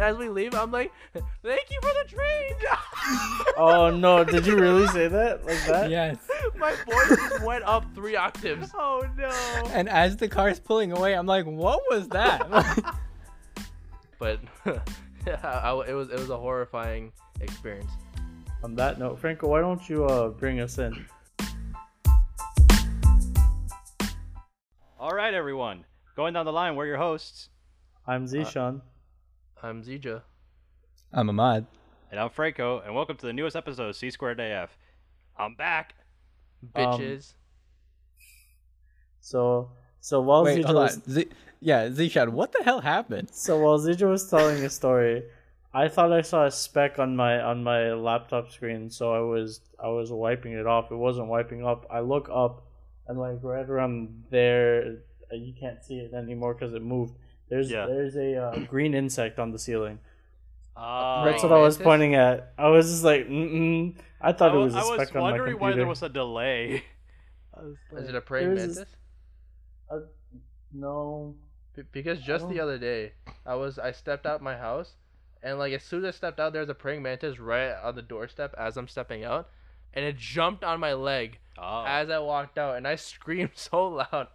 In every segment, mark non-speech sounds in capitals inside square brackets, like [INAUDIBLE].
as we leave, I'm like, "Thank you for the train." [LAUGHS] Oh no! Did you really say that like that? Yes. My voice just went up three octaves. [LAUGHS] Oh no! And as the car's pulling away, I'm like, what was that? [LAUGHS] But yeah, I, it was it was a horrifying experience. On that note, Franco, why don't you uh bring us in? All right, everyone. Going down the line, we're your hosts, I'm Zishan. I'm Zija. I'm Ahmad. and I'm Franco, and welcome to the newest episode of C Squared AF. I'm back. Um, Bitches. so so while Wait, Zija was Z- yeah, Zishan, what the hell happened? so while Zija was telling a story, I thought I saw a speck on my on my laptop screen, so I was I was wiping it off. It wasn't wiping up. I look up, and like right around there, you can't see it anymore because it moved. There's Yeah. there's a uh, [CLEARS THROAT] green insect on the ceiling. Uh, That's what I was pointing at. I was just like, mm I thought I, it was a was speck on my computer. I was wondering why there was a delay. [LAUGHS] Is it a praying There's- mantis? No. B- because just the other day, I was I stepped out my house, and like as soon as I stepped out, there's a praying mantis right on the doorstep as I'm stepping out, and it jumped on my leg Oh. as I walked out, and I [LAUGHS] screamed so loud,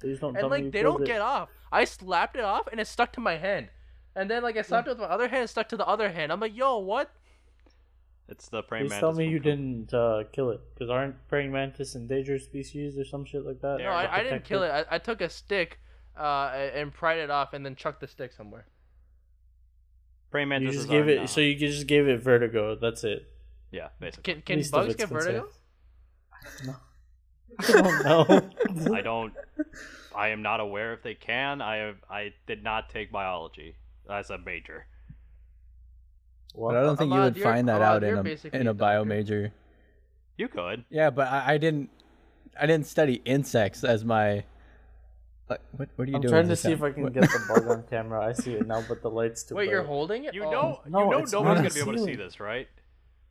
Please don't and like they don't it. get off. I slapped it off, and it stuck to my hand, and then like I slapped it with my other hand, it stuck to the other hand. I'm like, yo, what? it's the praying Please mantis. tell me you Phil- didn't uh, kill it, because aren't praying mantis endangered species or some shit like that? No, I, I didn't kill it. I, I took a stick, uh, and and pried it off, and then chucked the stick somewhere. Praying mantis. You just gave it, uh, so you just gave it vertigo. That's it. yeah, basically. Can can Least bugs get vertigo? No. I don't know. [LAUGHS] I [LAUGHS] don't. I am not aware if they can. I have. I did not take biology as a major. But I don't think you would find that out in a in a a bio major. You could. Yeah, but I, I didn't I didn't study insects as my like what what are you doing? I'm trying to see Zishan? if I can What- get the bug [LAUGHS] on camera. I see it now, but the light's too Wait, you're holding it? You Oh. know. no, you know. it's No one's gonna be able to see this, right?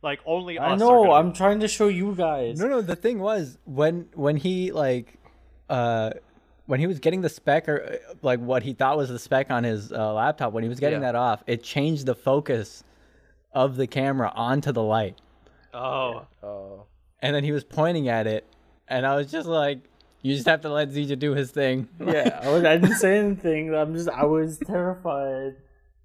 Like only I us. know. gonna- I'm trying to show you guys. No, no, the thing was when when he like uh when he was getting the spec or uh, like what he thought was the spec on his uh, laptop when he was getting Yeah. that off, it changed the focus of the camera onto the light. Oh. Oh. And then he was pointing at it and I was just like you just have to let Zija do his thing. Yeah, I, [LAUGHS] was, I didn't say anything. I'm just. I was terrified.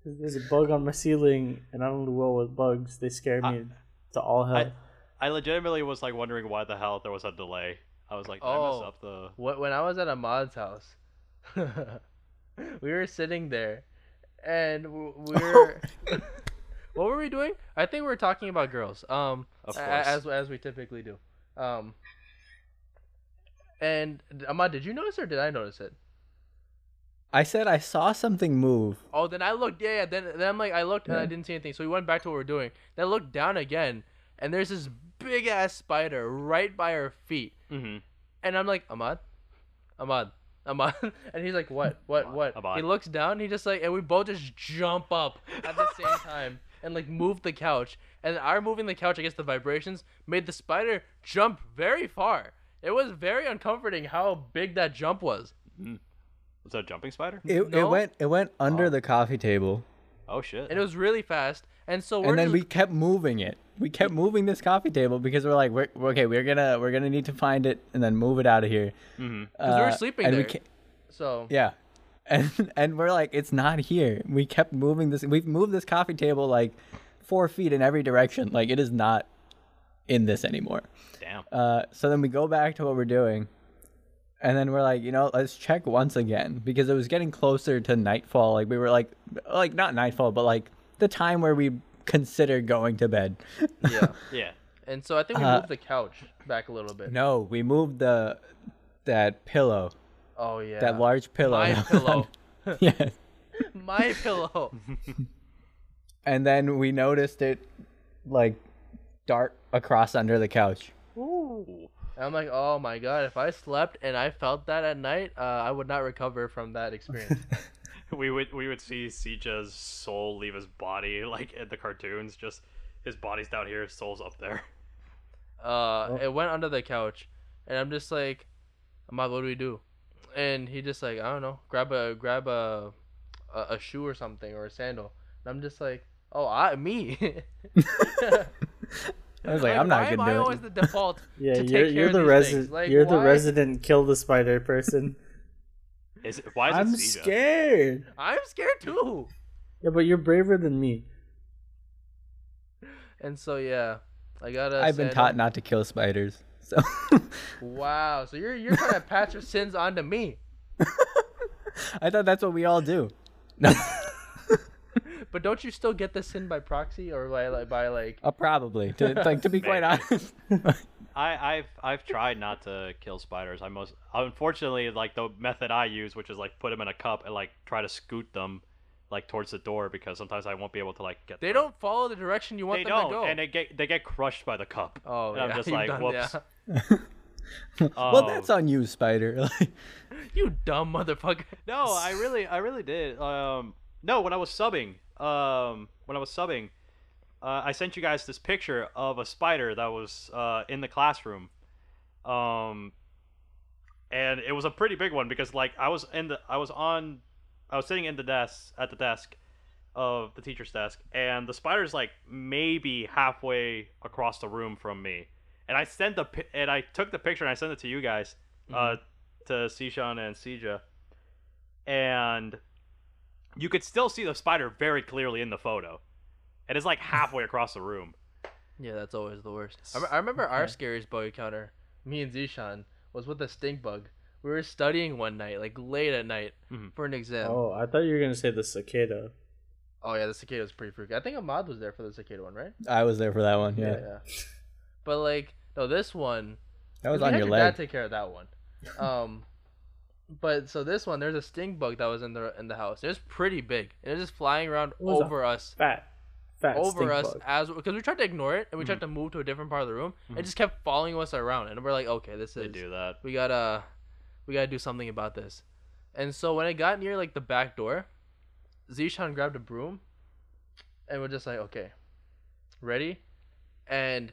'Cause There's a bug on my ceiling, and I don't do well with bugs. They scare me to all hell. I, I legitimately was like wondering why the hell there was a delay. I was like, did I mess Oh. up the? Wh- When I was at Ahmad's house, [LAUGHS] we were sitting there, and we [LAUGHS] were. [LAUGHS] what were we doing? I think we were talking about girls. Um, Of course. as as we typically do. Um. And Ahmad, did you notice or did I notice it? I said I saw something move. Oh, then I looked. Yeah, yeah. Then, then I'm like, I looked and I didn't see anything. So we went back to what we are doing. Then I looked down again, and there's this big ass spider right by our feet. Mm-hmm. And I'm like, Ahmad, Ahmad, Ahmad, [LAUGHS] and he's like, what, what, what? Ahmad. He looks down. He just like, and we both just jump up at the same [LAUGHS] time and like move the couch. And our moving the couch, I guess the vibrations made the spider jump very far. It was very uncomforting how big that jump was. Was that a jumping spider? It, it went it went under Oh. the coffee table. Oh shit. And it was really fast. And so we're and then just, we kept moving it. We kept moving this coffee table because we're like, we're, okay. We're gonna we're gonna need to find it and then move it out of here. mm-hmm. because we were Uh, sleeping and there. We so yeah, and [LAUGHS] and we're like, it's not here. We kept moving this. We've moved this coffee table like four feet in every direction. Like it is not in this anymore. Damn. Uh, so then we go back to what we're doing, and then we're like, you know, let's check once again because it was getting closer to nightfall. Like we were like, like not nightfall, but like the time where we consider going to bed. yeah. [LAUGHS] Yeah. And so I think we Uh, moved the couch back a little bit. No, we moved the that pillow, Oh yeah. that large pillow. My [LAUGHS] pillow. [LAUGHS] on- yes. My pillow. And then we noticed it like dart across under the couch. Ooh. I'm like, oh my god, if I slept and I felt that at night, uh, I would not recover from that experience. [LAUGHS] We would we would see Zija's soul leave his body like in the cartoons. Just his body's down here, his soul's up there. uh, it went under the couch, and I'm just like, Ahmad, what do we do? And he just like, I don't know, grab a grab a a, a shoe or something or a sandal. And I'm just like, oh, I me. [LAUGHS] I was like, I'm not why am I always the default? [LAUGHS] Yeah, to take you're care you're of the resident. Like, you're the resident kill the spider person. Is it, why is I'm it Zija? scared. I'm scared too. Yeah, but you're braver than me. And so yeah, I gotta. I've been taught him- not to kill spiders. So [LAUGHS] Wow, so you're you're trying to patch your sins onto me, [LAUGHS] I thought that's what we all do. No, [LAUGHS] but don't you still get the sin by proxy or by like by like? uh, probably. To like to be quite honest. I, I've I've tried not to kill spiders. I most unfortunately like the method I use, which is like put them in a cup and like try to scoot them like towards the door because sometimes I won't be able to like get. They them. don't follow the direction you want They them don't, to go. and they get they get crushed by the cup. oh, and yeah, I'm just [LAUGHS] you've like, done- whoops. yeah. [LAUGHS] well, Oh. that's on you, spider. Like, [LAUGHS] You dumb motherfucker. No, I really, I really did. Um, no, when I was subbing, um, when I was subbing, uh, I sent you guys this picture of a spider that was uh, in the classroom, um, and it was a pretty big one because like I was in the, I was on, I was sitting in the desk at the desk of the teacher's desk, and the spider's like maybe halfway across the room from me, and I sent the and I took the picture and I sent it to you guys, uh, to Zishan and Sija, and you could still see the spider very clearly in the photo. And it's like halfway across the room. [LAUGHS] Yeah, that's always the worst. I, I remember our scariest bug encounter, me and Zishan, was with a stink bug. We were studying one night, like late at night, Mhm. for an exam. Oh, I thought you were gonna say the cicada. Oh yeah, the cicada was pretty freaky. I think Ahmad was there for the cicada one, right? I was there for that one. Yeah, yeah. But like, no, this one. that was on had your your dad leg. take care of that one. [LAUGHS] Um, but so this one, there's a stink bug that was in the in the house. It was pretty big, and it was just flying around It was a over us, Fat, fat over us bug. as because we tried to ignore it and we tried Mhm. to move to a different part of the room. Mhm. It just kept following us around, and we're like, okay, this They is do that. we gotta we gotta do something about this. And so when it got near like the back door, Zishan grabbed a broom and we're just like, okay, ready? And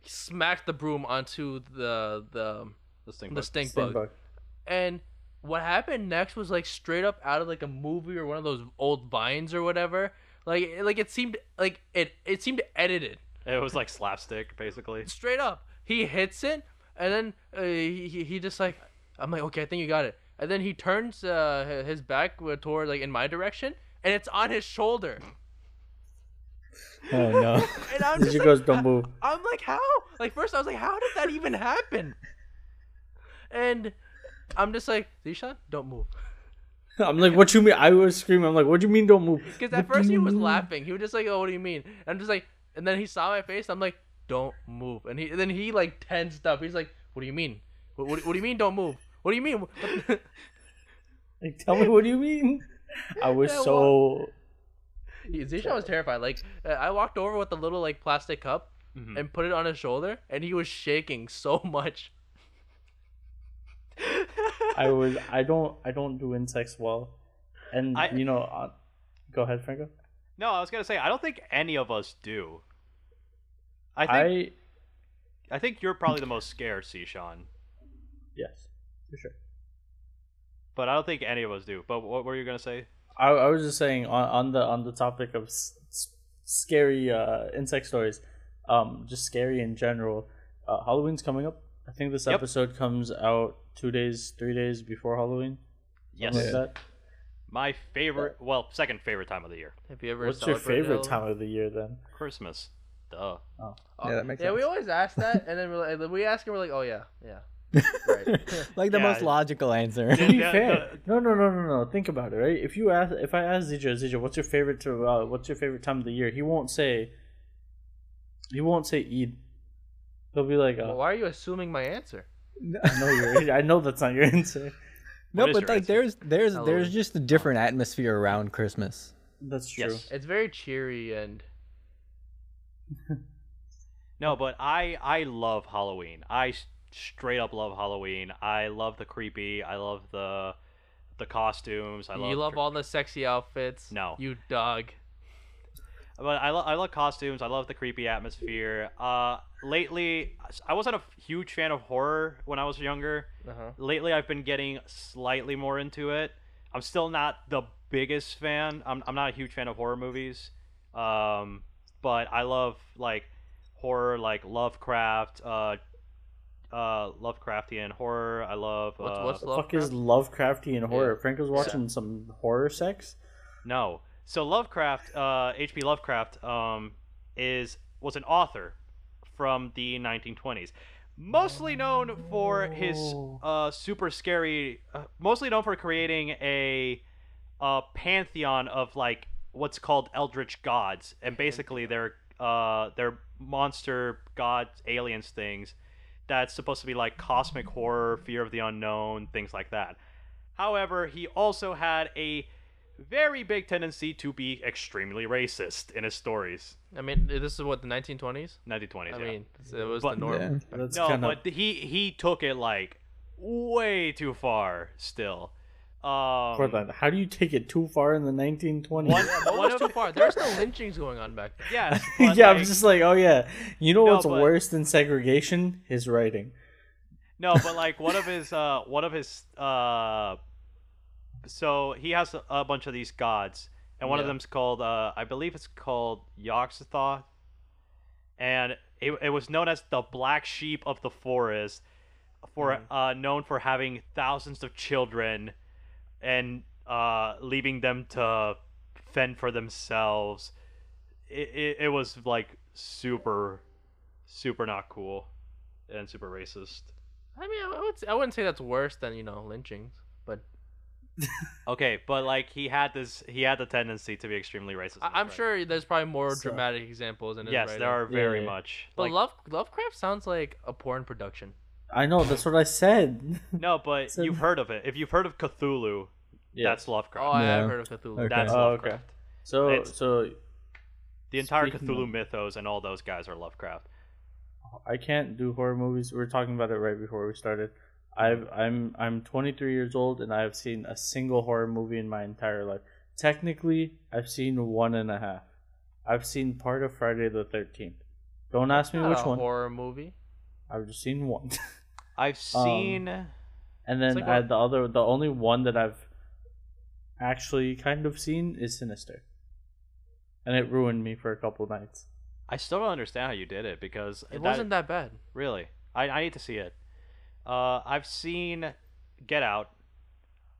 he smacked the broom onto the the The stink the bug. stink, Stink bug. bug. And what happened next was like straight up out of like a movie or one of those old vines or whatever. Like it, like it seemed like it it seemed edited It was like slapstick, basically. straight up. He hits it, and then uh, he, he he just like I'm like okay, I think you got it. And then he turns uh, his back uh, toward like in my direction, and it's on his shoulder. Oh no. [LAUGHS] And I'm Did just you like, guys don't move? I'm like how? Like first I was like how did that even happen? And I'm just like Zishan, don't move. [LAUGHS] I'm like, what you mean? I was screaming. I'm like, what do you mean? Don't move? Because What at do first he was mean? laughing. He was just like, "Oh, what do you mean?" And I'm just like, and then he saw my face. I'm like, "Don't move." And he, and then he like tensed up. He's like, "What do you mean? What, what, what do you mean? Don't move? What do you mean?" [LAUGHS] Like, tell me, what do you mean? I was Yeah, so. Zishan was terrified. Like, uh, I walked over with a little like plastic cup Mhm. and put it on his shoulder, and he was shaking so [LAUGHS] much. I was. I don't. I don't do insects well, and I- you know. Uh, go ahead, Franco. No, I was gonna say I don't think any of us do. I I, think I, think you're probably the most scared, Sean. yes, for sure. But I don't think any of us do. But what were you gonna say? I, I was just saying on, on the on the topic of s- scary uh, insect stories, um, just scary in general. Uh, Halloween's coming up. I think this Yep. episode comes out two days, three days before Halloween. Yes, like that. my favorite. Well, second favorite time of the year, Have you ever? What's your favorite Halloween? time of the year then? Christmas. Duh. Oh, Yeah, that makes yeah, we always ask that, and then we're like, we ask and we're like, "Oh yeah, yeah." [LAUGHS] Right. [LAUGHS] like the Yeah. most logical answer. To be Yeah, fair, the- no, no, no, no, no. Think about it, right? If you ask, if I ask Zija, Zija, what's your favorite to, uh, what's your favorite time of the year? He won't say. He won't say Eid. He'll be like, Well, uh, why are you assuming my answer? [LAUGHS] I know you're. I know that's not your answer. [LAUGHS] no, but like answer? there's there's Halloween. there's just a different atmosphere around Christmas. That's true. Yes. It's very cheery and [LAUGHS] No, but I I love Halloween. I straight up love Halloween. I love the creepy. I love the the costumes. I love you love all the sexy outfits. No. you dog. But I love I love costumes. I love the creepy atmosphere. Uh, lately, I wasn't a huge fan of horror when I was younger. Uh-huh. Lately, I've been getting slightly more into it. I'm still not the biggest fan. I'm I'm not a huge fan of horror movies. Um, but I love like horror, like Lovecraft, uh, uh, Lovecraftian horror. I love. What's- uh, what's The fuck is Lovecraftian horror? Franco's watching some horror sex. No. So Lovecraft, uh, H.P. Lovecraft, um, is was an author from the 1920s, mostly known for his uh, super scary, uh, mostly known for creating a, a pantheon of like what's called eldritch gods, and basically they're uh, they're monster gods, aliens things. That's supposed to be like cosmic horror, fear of the unknown, things like that. However, he also had a very big tendency to be extremely racist in his stories. I mean, this is what the 1920s. 1920s. I yeah. mean, it was But- the norm. Yeah. That's no, kind of but he he took it like way too far. Still, um, Hold on. How do you take it too far in the 1920s? one, What one was of too far? There were [LAUGHS] still lynchings going on back then. yes, [LAUGHS] but, yeah, like- I'm just like, oh yeah. You know No, what's but- worse than segregation? His writing. No, but like one of his uh one of his uh so he has a, bunch of these gods and one of Yeah. them's called uh I believe it's called Yog-Sothoth and it, it was known as the black sheep of the forest for uh known for having thousands of children and uh leaving them to fend for themselves. It, it, it was like super super not cool and super racist. I mean, I would, I wouldn't say that's worse than you know lynchings, Okay, but like he had this, he had the tendency to be extremely racist. I- I'm sure there's probably more So- dramatic examples in his Yes, writing. there are very Yeah. much. But like, Love Lovecraft sounds like a porn production. I know, that's what I said. [LAUGHS] no, but So- you've heard of it. If you've heard of Cthulhu, that's Lovecraft. Oh, I have Yeah. heard of Cthulhu. Okay. That's Oh, Lovecraft. So, It's- so The entire Cthulhu of- mythos and all those guys are Lovecraft. I can't do horror movies. We were talking about it right before we started. I've I'm I'm 23 years old and I've seen a single horror movie in my entire life. Technically, I've seen one and a half. I've seen part of Friday the 13th. Don't ask me Not which a one. horror movie. I've just seen one. [LAUGHS] I've Um, seen. and then like I, what- the other, the only one that I've actually kind of seen is Sinister, and it ruined me for a couple nights. I still don't understand how you did it because It that- wasn't that bad. really. I I need to see it. Uh, I've seen Get Out.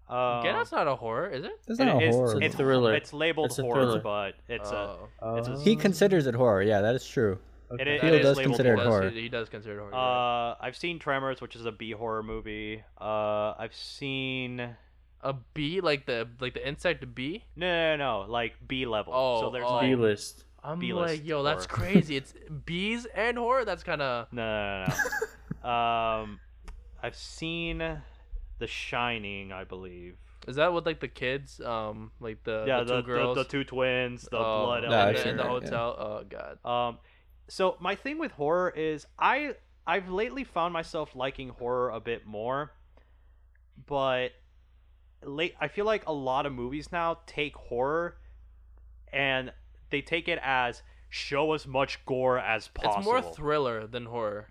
Um, Get Out's not a horror, is it? That's it- a it's, horror. It's a It's, thriller. It's labeled It's a horror, thriller. but it's a. oh. it's a- he considers it horror. Yeah, that is true. It, okay. is- Theo it is does consider it he, horror. does, horror. he does consider it horror. you're right. Uh, I've seen Tremors, which is a B horror movie. Uh, I've seen a bee, like the like the insect bee. no, no, no, no like B level. Oh, so there's oh. like B list. I'm B-list like, yo, that's horror. crazy. [LAUGHS] It's bees and horror. That's kind of no, no, no. no. [LAUGHS] um, I've seen The Shining, I believe. Is that with like the kids? Um, like the yeah, the the, two girls. the, the two twins, the Oh, blood in Yeah, the- I've element. seen in the that, yeah. hotel. Oh god. Um, so my thing with horror is I I've lately found myself liking horror a bit more, but late I feel like a lot of movies now take horror and they take it as show as much gore as possible. It's more thriller than horror.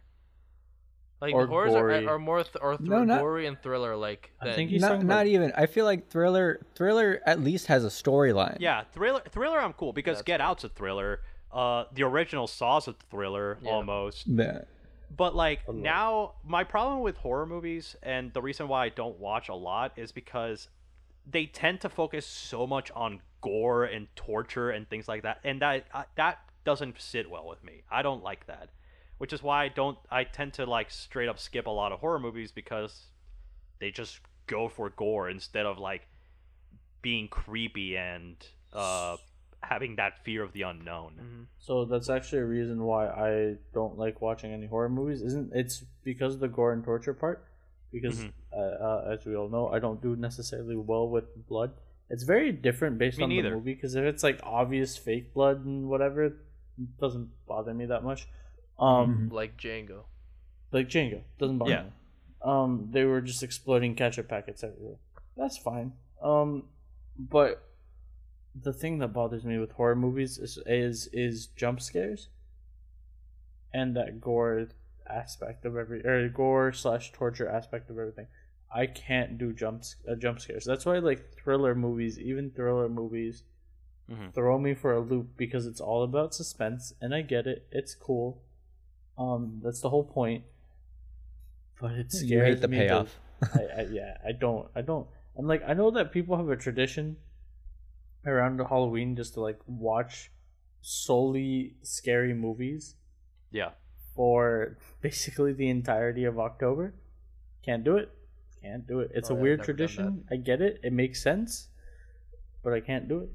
Like Or horrors gory. are, are more th- or th- No, not- gory and thriller like. I than- think He's not talking not even. I feel like thriller thriller at least has a storyline. yeah, thriller thriller I'm cool because That's Get Out's a thriller. Uh, the original Saw's a thriller Yeah. almost. Yeah. But like lot. now, my problem with horror movies and the reason why I don't watch a lot is because they tend to focus so much on gore and torture and things like that, and that uh, that doesn't sit well with me. I don't like that, which is why I don't. I tend to like straight up skip a lot of horror movies because they just go for gore instead of like being creepy and uh, having that fear of the unknown. Mhm. So that's actually a reason why I don't like watching any horror movies. Isn't it's because of the gore and torture part? Because Mhm. uh, uh, as we all know, I don't do necessarily well with blood. It's very different based Me on neither. the movie. Because if it's like obvious fake blood and whatever, it doesn't bother me that much. Um, like Django. like Django doesn't bother Yeah. me. Um, they were just exploding ketchup packets everywhere. That's fine. Um, but the thing that bothers me with horror movies is is, is jump scares, and that gore aspect of every or gore slash torture aspect of everything. I can't do jumps uh, jump scares. That's why like thriller movies, even thriller movies, Mhm. throw me for a loop because it's all about suspense, and I get it. It's cool. Um, that's the whole point. But it scares You hate the payoff. I, I yeah, I don't, I don't. And like, I know that people have a tradition around Halloween just to like watch solely scary movies Yeah. for basically the entirety of October. Can't do it. Can't do it. It's Oh, a yeah, weird tradition. I get it. It makes sense, but I can't do it.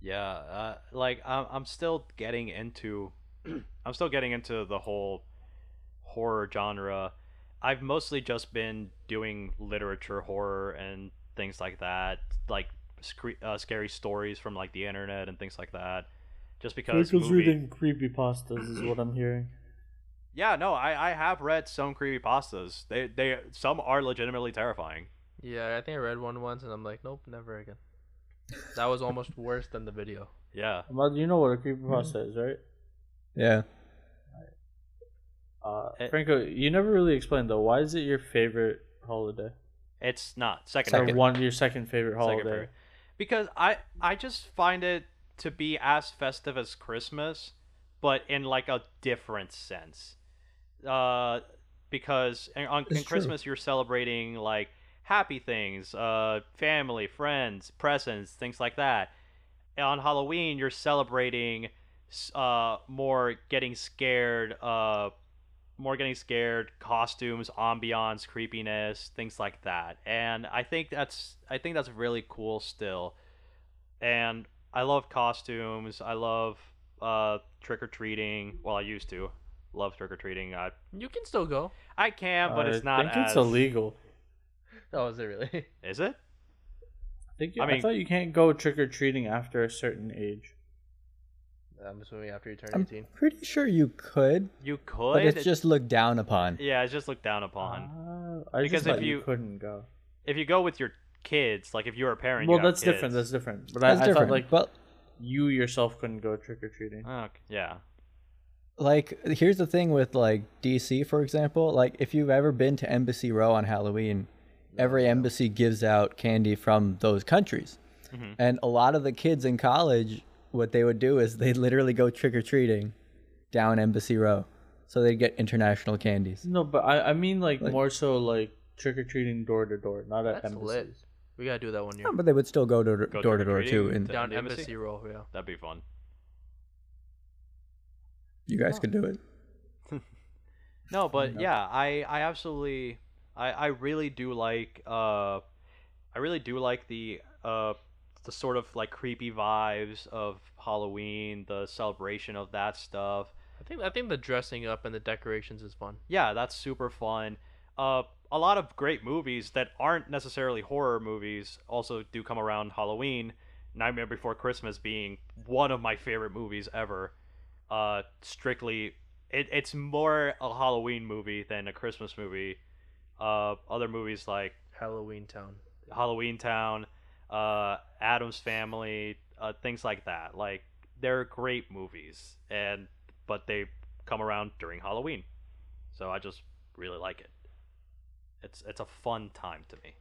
Yeah, uh, like I'm, I'm still getting into, [CLEARS THROAT] I'm still getting into the whole horror genre. I've mostly just been doing literature horror and things like that, like scre- uh, scary stories from like the internet and things like that. Just because Michael's movie- reading creepy pastas is what I'm hearing. [CLEARS THROAT] Yeah, no, I, I have read some creepy pastas. They they some are legitimately terrifying. Yeah, I think I read one once, and I'm like, nope, never again. That was almost worse than the video. Yeah. Well, you know what a creepy pasta is, right? Yeah. Uh, Eh. Franco, you never really explained though. Why is it your favorite holiday? It's not second. Or favorite. one your second favorite Second holiday? favorite. because I I just find it to be as festive as Christmas, but in like a different sense. Uh, because in, on, in It's true. Christmas you're celebrating like happy things, uh, family, friends, presents, things like that. And on Halloween you're celebrating s- uh more getting scared, uh more getting scared, costumes, ambiance, creepiness, things like that. And I think that's I think that's really cool still. And I love costumes. I love uh trick or treating. Well, I used to love trick or treating. I You can still go. I can, but it's not I think as it's illegal. Oh, is it really? Is it? I think I I, mean- thought you can't go trick or treating after a certain age. I'm assuming after you turn I'm 18. pretty sure you could, You could. but it's It- just looked down upon. yeah, it's just looked down upon. Uh, I Because just if thought you you- couldn't go. if you go with your kids, like if you're a parent, you Well, have that's different. That's different. But That's I, I thought like but you yourself couldn't go trick or treating. Okay, yeah. like here's the thing with like DC for example, like if you've ever been to Embassy Row on Halloween, every embassy gives out candy from those countries. Mhm. And a lot of the kids in college what they would do is [LAUGHS] they'd literally go trick or treating down Embassy Row. So they'd get international candies. No, but I, I mean like, Like- more so like trick or treating door to door, not at That's embassies. lit. We gotta do that one year. Yeah, but they would still go door to Go door, to door trick-or-treating too and to- Down the embassy? embassy row, yeah. That'd be fun. you guys could do it. [LAUGHS] No, but yeah, I I absolutely I I really do like uh I really do like the uh the sort of like creepy vibes of Halloween, the celebration of that stuff. I think I think the dressing up and the decorations is fun. Yeah, that's super fun. Uh a lot of great movies that aren't necessarily horror movies also do come around Halloween. Nightmare Before Christmas being one of my favorite movies ever. Uh strictly it, it's more a Halloween movie than a Christmas movie. Uh, other movies like Halloween Town. Halloween Town, uh, Addams Family, uh, things like that. Like they're great movies, and but they come around during Halloween, so I just really like it. It's it's a fun time to me.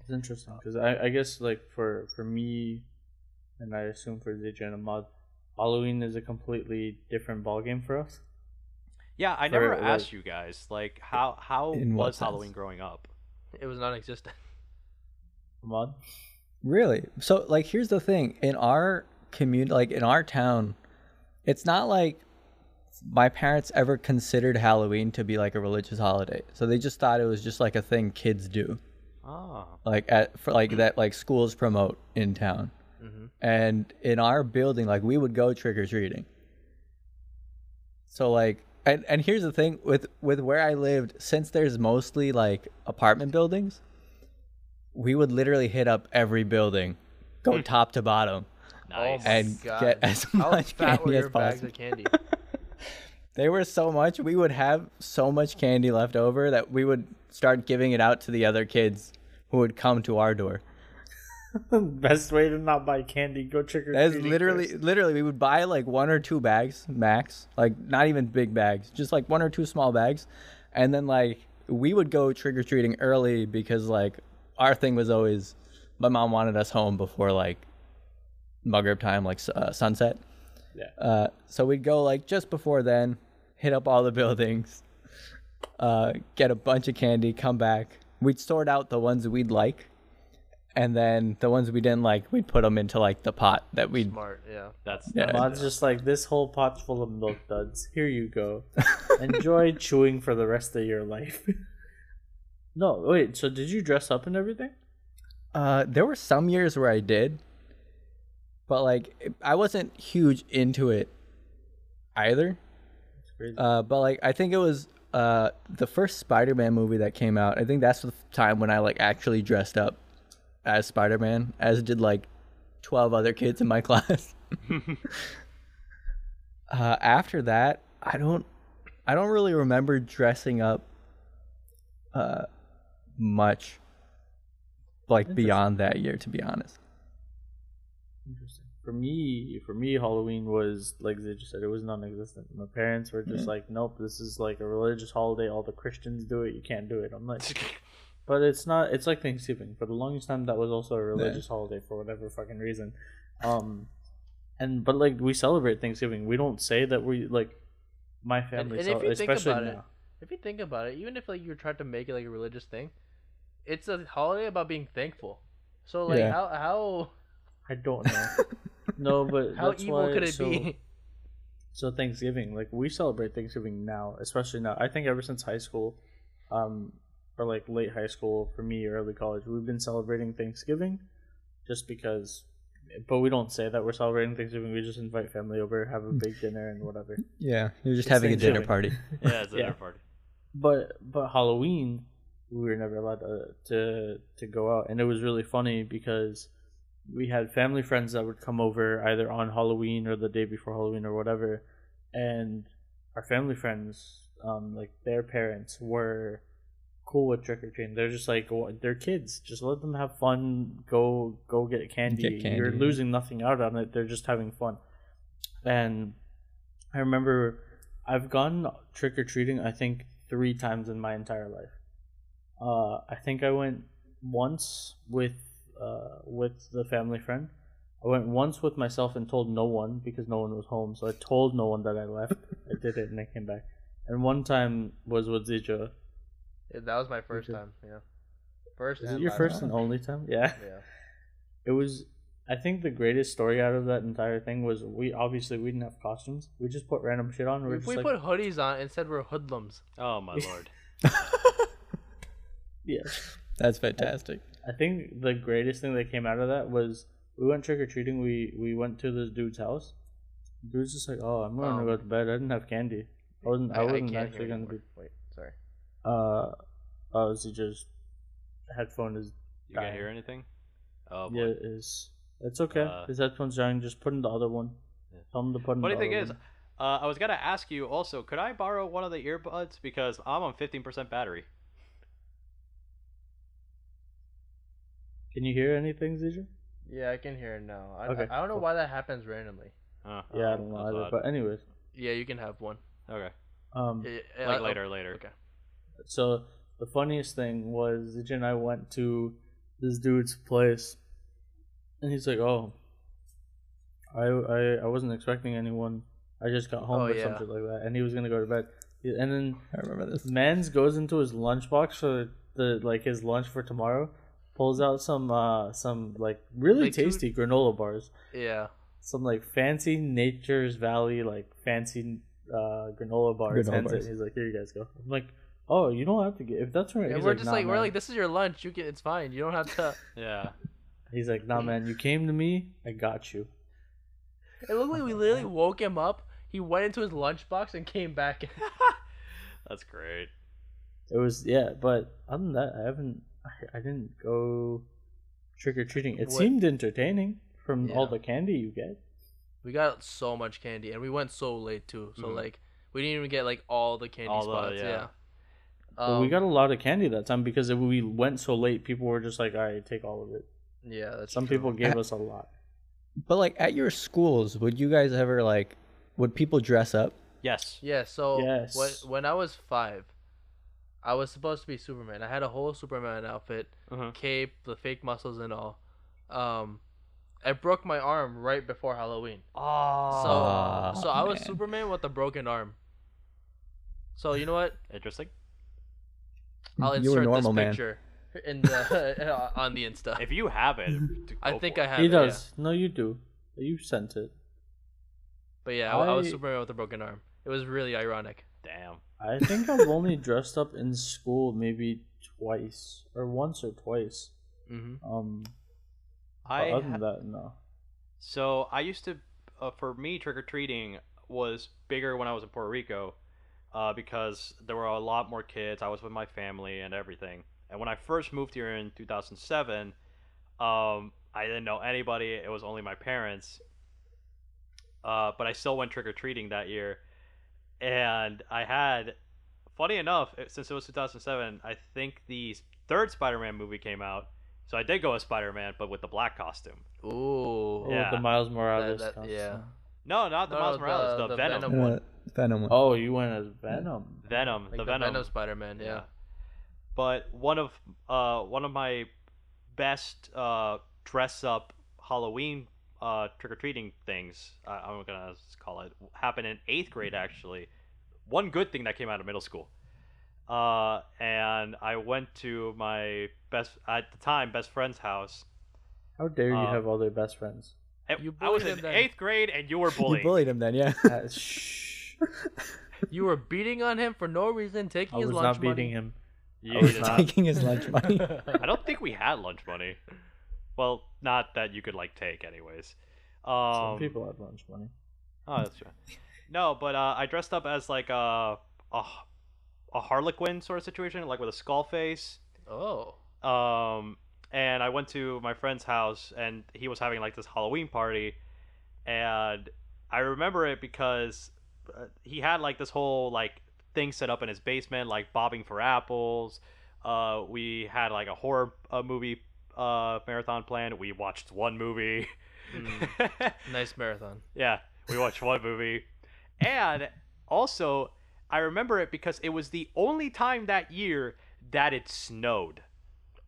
It's interesting because I, I guess like for for me, and I assume for Zijin and Mod, Halloween is a completely different ballgame for us. Yeah, I For, never like- asked you guys like how how was sense? Halloween growing up? It was non-existent. Mod, Really? So like here's the thing, in our community like in our town, it's not like my parents ever considered Halloween to be like a religious holiday. So they just thought it was just like a thing kids do. Oh, Like at for like that like schools promote in town. hmm And in our building like we would go trick or treating. So like and and here's the thing with with where I lived since there's mostly like apartment buildings, we would literally hit up every building, go hmm. top to bottom. nice. Oh And God. get as How much fat were candy as your bags possible. of candy? [LAUGHS] They were so much, we would have so much candy left over that we would start giving it out to the other kids who would come to our door. [LAUGHS] best way to not buy candy, go trick or That's treating. literally, literally, we would buy like one or two bags max, like not even big bags, just like one or two small bags, and then like we would go trick or treating early because like our thing was always my mom wanted us home before like Maghrib time, like uh, sunset. Yeah. Uh, so we'd go like just before then, hit up all the [LAUGHS] buildings, uh, get a bunch of candy, come back. We'd sort out the ones we'd like, and then the ones we didn't like, we'd put them into like the pot that we'd. Smart, yeah. That's Yeah. that's- Mom's just like this whole pot's full of milk duds. Here you go. [LAUGHS] Enjoy chewing for the rest of your life. [LAUGHS] no, wait. So did you dress up and everything? Uh, there were some years where I did, but like I wasn't huge into it either. Uh, but like I think it was uh the first Spider-Man movie that came out. I think that's the time when I like actually dressed up as Spider-Man, as did like twelve other kids in my [LAUGHS] class. [LAUGHS] uh, after that, I don't, I don't really remember dressing up, uh, much. Like beyond that year, to be honest. Interesting. For me, for me, Halloween was like they just said, it was non-existent. My parents were just like, "Nope, this is like a religious holiday. All the Christians do it. You can't do it." I'm like, [LAUGHS] but it's not. It's like Thanksgiving. For the longest time, that was also a religious holiday for whatever fucking reason. Um, and but like we celebrate Thanksgiving. We don't say that we like my family, and cel- if you think especially about it, now. if you think about it, even if like you tried to make it like a religious thing, it's a holiday about being thankful. So like Yeah. how how I don't know. no, [LAUGHS] but how that's evil why- could it so- be? So Thanksgiving, like we celebrate Thanksgiving now, especially now. I think ever since high school, um, or like late high school for me, early college, we've been celebrating Thanksgiving, just because. But we don't say that we're celebrating Thanksgiving. We just invite family over, have a big dinner, and whatever. Yeah, you're just It's having a dinner Thanksgiving. party. yeah, it's a [LAUGHS] Yeah. dinner party. But but Halloween, we were never allowed to to to go out, and it was really funny because we had family friends that would come over either on Halloween or the day before Halloween or whatever, and our family friends, um, like their parents were cool with trick or treating. They're just like "Wha- they're kids. Just let them have fun. Go go get candy. Get candy, You're yeah. losing nothing out on it. They're just having fun. And I remember I've gone trick or treating. I think three times in my entire life. Uh, I think I went once with uh, with the family friend. I went once with myself and told no one because no one was home. So I told no one that I left. [LAUGHS] I did it and I came back. And one time was with Zija. Yeah, that was my first too. time. Yeah, first. Is it your first time. and only time? [LAUGHS] Yeah. Yeah. It was. I think the greatest story out of that entire thing was we obviously we didn't have costumes. We just put random shit on. We We, we like, put hoodies on and said we're hoodlums. Oh my [LAUGHS] lord. Yeah. [LAUGHS] That's fantastic. I think the greatest thing that came out of that was we went trick or treating. We we went to this dude's house. Dude's just like, oh, I'm gonna Oh. go to bed. I didn't have candy. I wasn't. I, wasn't actually gonna be. be. Wait, sorry. Uh, oh, is he just headphone is You can't hear anything? Oh boy. yeah is. It's okay. Uh, His headphones dying. Just put in the other one. Yeah. Tell him to put in Funny the thing other is, uh, I was gonna ask you also, could I borrow one of the earbuds because I'm on 15% battery. Can you hear anything, Zija? Yeah, I can hear it now. I, Okay, I, I don't know why that happens randomly. Huh. Yeah, I don't know That's either. odd. But anyways, Yeah, you can have one. okay, um, Yeah, yeah, like I- later, later. Okay. So the funniest thing was Zija and I went to this dude's place, and he's like, "Oh, I I, I wasn't expecting anyone. I just got home Oh, or yeah. something like that." And he was gonna go to bed, and then I remember this. Mans goes into his lunchbox for the like his lunch for tomorrow, pulls out some uh some like really Like two- tasty granola bars, Yeah. some like fancy Nature's Valley like fancy uh granola bars. Granola hands it, bars. He's like, "Here you guys go." I'm like. Oh, you don't have to get if that's right. And He's we're like, just "Nah, like we're like this is your lunch. You get it's fine. You don't have to. [LAUGHS] Yeah. He's like, nah, man, you came to me, I got you. It looked like we [LAUGHS] literally woke him up. He went into his lunchbox and came back. [LAUGHS] That's great. It was, yeah, but other than that, I haven't, I, I didn't go trick or treating. It What- seemed entertaining from all Yeah. the candy you get. we got so much candy, and we went so late too. So Mhm. like we didn't even get like all the candy All the- spots. yeah. yeah. But we Um, got a lot of candy that time because if we went so late, people were just like, all right, take all of it. Yeah, that's Some true. people gave us a lot. But like at your schools, would you guys ever like would people dress up? Yes. Yeah, so Yes. when when I was five, I was supposed to be Superman. I had a whole Superman outfit, Mhm. cape, the fake muscles and all. um, I broke my arm right before Halloween. Oh, So Oh, so I was man. Superman with a broken arm. So you know what? interesting. I'll you were insert normal, this man. picture in the [LAUGHS] on the Insta. If you have it, I think I have. He it, yeah. does. No, you do. You sent it. But yeah, I, I was Superman with a broken arm. It was really ironic. Damn. I think I've only [LAUGHS] dressed up in school maybe twice or once or twice. hmm Um, I other ha- than that, no. So I used to, uh, for me, trick or treating was bigger when I was in Puerto Rico, uh, because there were a lot more kids. I was with my family and everything. And when I first moved here in 2007, um, I didn't know anybody. It was only my parents. Uh, but I still went trick or treating that year, and I had, funny enough, since it was 2007, I think the third Spider-Man movie came out. So I did go as Spider-Man, but with the black costume. Ooh. Oh, Yeah. the Miles Morales. That- that- yeah. No, not the No, Miles Morales, the, the Venom. Venom. one. Uh, Venom one. Oh, you went as Venom. Venom, Like the the Venom. Venom Spider-Man. Yeah. But one of uh one of my best uh dress up Halloween uh trick or treating things uh, I'm gonna call it happened in eighth grade actually. One good thing that came out of middle school. Uh, and I went to my best at the time best friend's house. How dare you Uh, have all their best friends? And You I was bullied in then. eighth grade, and you were [LAUGHS] you bullied him then, yeah. [LAUGHS] Uh, shh. You were beating on him for no reason, taking I his was not beating him. You I was not. not. Taking his lunch money. [LAUGHS] I don't think we had lunch money. Well, not that you could like take, anyways. Um, Some people have lunch money. Oh, that's true. No, but uh, I dressed up as like a, a a Harlequin sort of situation, like with a skull face. Oh. Um, and I went to my friend's house, and he was having like this Halloween party, and I remember it because uh, he had like this whole like thing set up in his basement, like bobbing for apples. Uh, we had like a horror uh, movie uh, marathon plan. We watched one movie. [LAUGHS] Nice marathon. Yeah, we watched one movie. And also, I remember it because it was the only time that year that it snowed.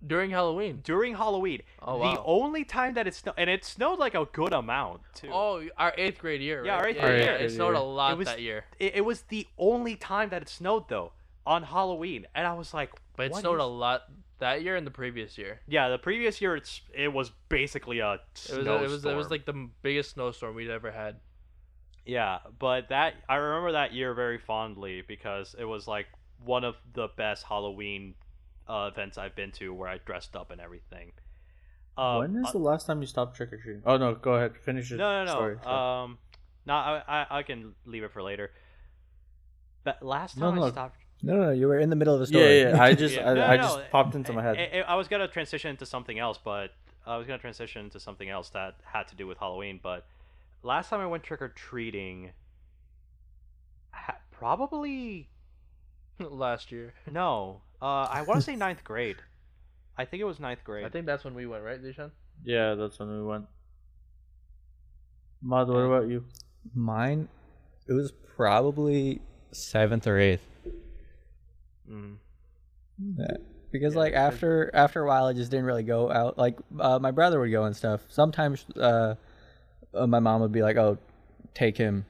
During Halloween. During Halloween. Oh, wow. The only time that it snowed. And it snowed like a good amount, too. Oh, our eighth grade year. Yeah, right? our eighth yeah, grade yeah, year. It snowed a It lot was- that year, It, it was the only time that it snowed, though, on Halloween. And I was like, but it snowed is- a lot that year and the previous year. Yeah, the previous year, it's it was basically a It was snowstorm. it was it was like the biggest snowstorm we'd ever had. Yeah, but that I remember that year very fondly because it was like one of the best Halloween uh, events I've been to where I dressed up and everything. Um, when is uh, the last time you stopped trick or treating? Oh no, go ahead. Finish your no no story. no um no I, I I can leave it for later. But last No, time I no. stopped. No, no, no, you were in the middle of a yeah, story. yeah. I just, Yeah. I, No, I no, just no, popped into my head. I, I- I was gonna transition into something else, but I was gonna transition to something else that had to do with Halloween. But last time I went trick or treating, ha- probably [LAUGHS] Last year. no. Uh, I want to say [LAUGHS] ninth grade. I think it was ninth grade. I think that's when we went, right, Dishan? yeah, that's when we went. Mad, what about you? Mine, it was probably seventh or eighth. Mm. Yeah. Because like after after a while, I just didn't really go out. Like uh, my brother would go and stuff. Sometimes uh, uh, my mom would be like, "Oh, take him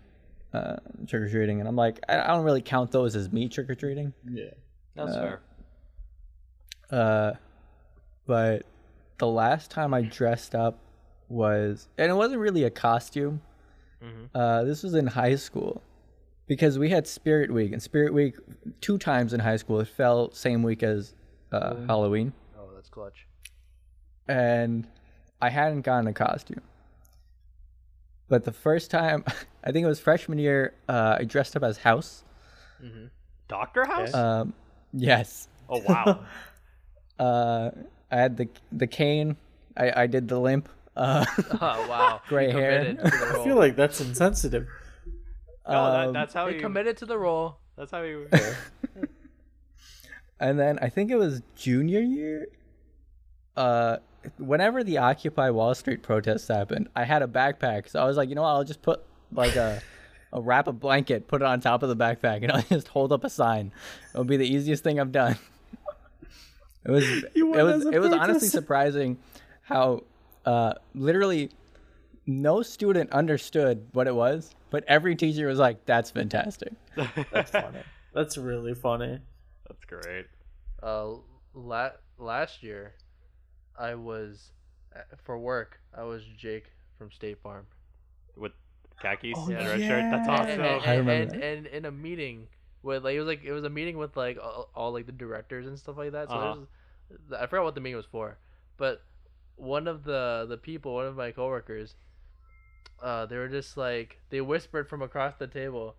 uh, trick or treating," and I'm like, I, I don't really count those as me trick or treating. Yeah. That's uh, fair. Uh, but the last time I dressed up was, and it wasn't really a costume. Mhm. Uh, this was in high school because we had Spirit Week, and Spirit Week two times in high school. It fell same week as uh, Halloween, Oh, that's clutch. and I hadn't gotten a costume. But the first time, [LAUGHS] I think it was freshman year, uh, I dressed up as House. Mm-hmm. Doctor House. Um, yes. oh wow. [LAUGHS] Uh, I had the the cane. I, I did the limp. Uh, [LAUGHS] Oh wow. Gray hair. committed to the I feel like that's insensitive. No, that, um, that's how he you. committed to the role. That's how he. you. [LAUGHS] And then I think it was junior year. Uh, whenever the Occupy Wall Street protests happened, I had a backpack, so I was like, you know what? I'll just put like a a wrap a blanket, put it on top of the backpack, and [LAUGHS] I'll just hold up a sign. It'll be the easiest thing I've done. It was [LAUGHS] it was it was honestly surprising how uh, literally no student understood what it was, but every teacher was like, "That's fantastic." [LAUGHS] That's funny. That's really funny. That's great. Uh, la- last year, I was uh, for work. I was Jake from State Farm. With khakis Oh, and a red shirt. That's awesome. and, I and, remember and, that. and in a meeting with like it was like it was a meeting with like all, all like the directors and stuff like that. So Uh-huh. there's I forgot what the meeting was for, but one of the the people, one of my coworkers, uh, they were just like they whispered from across the table.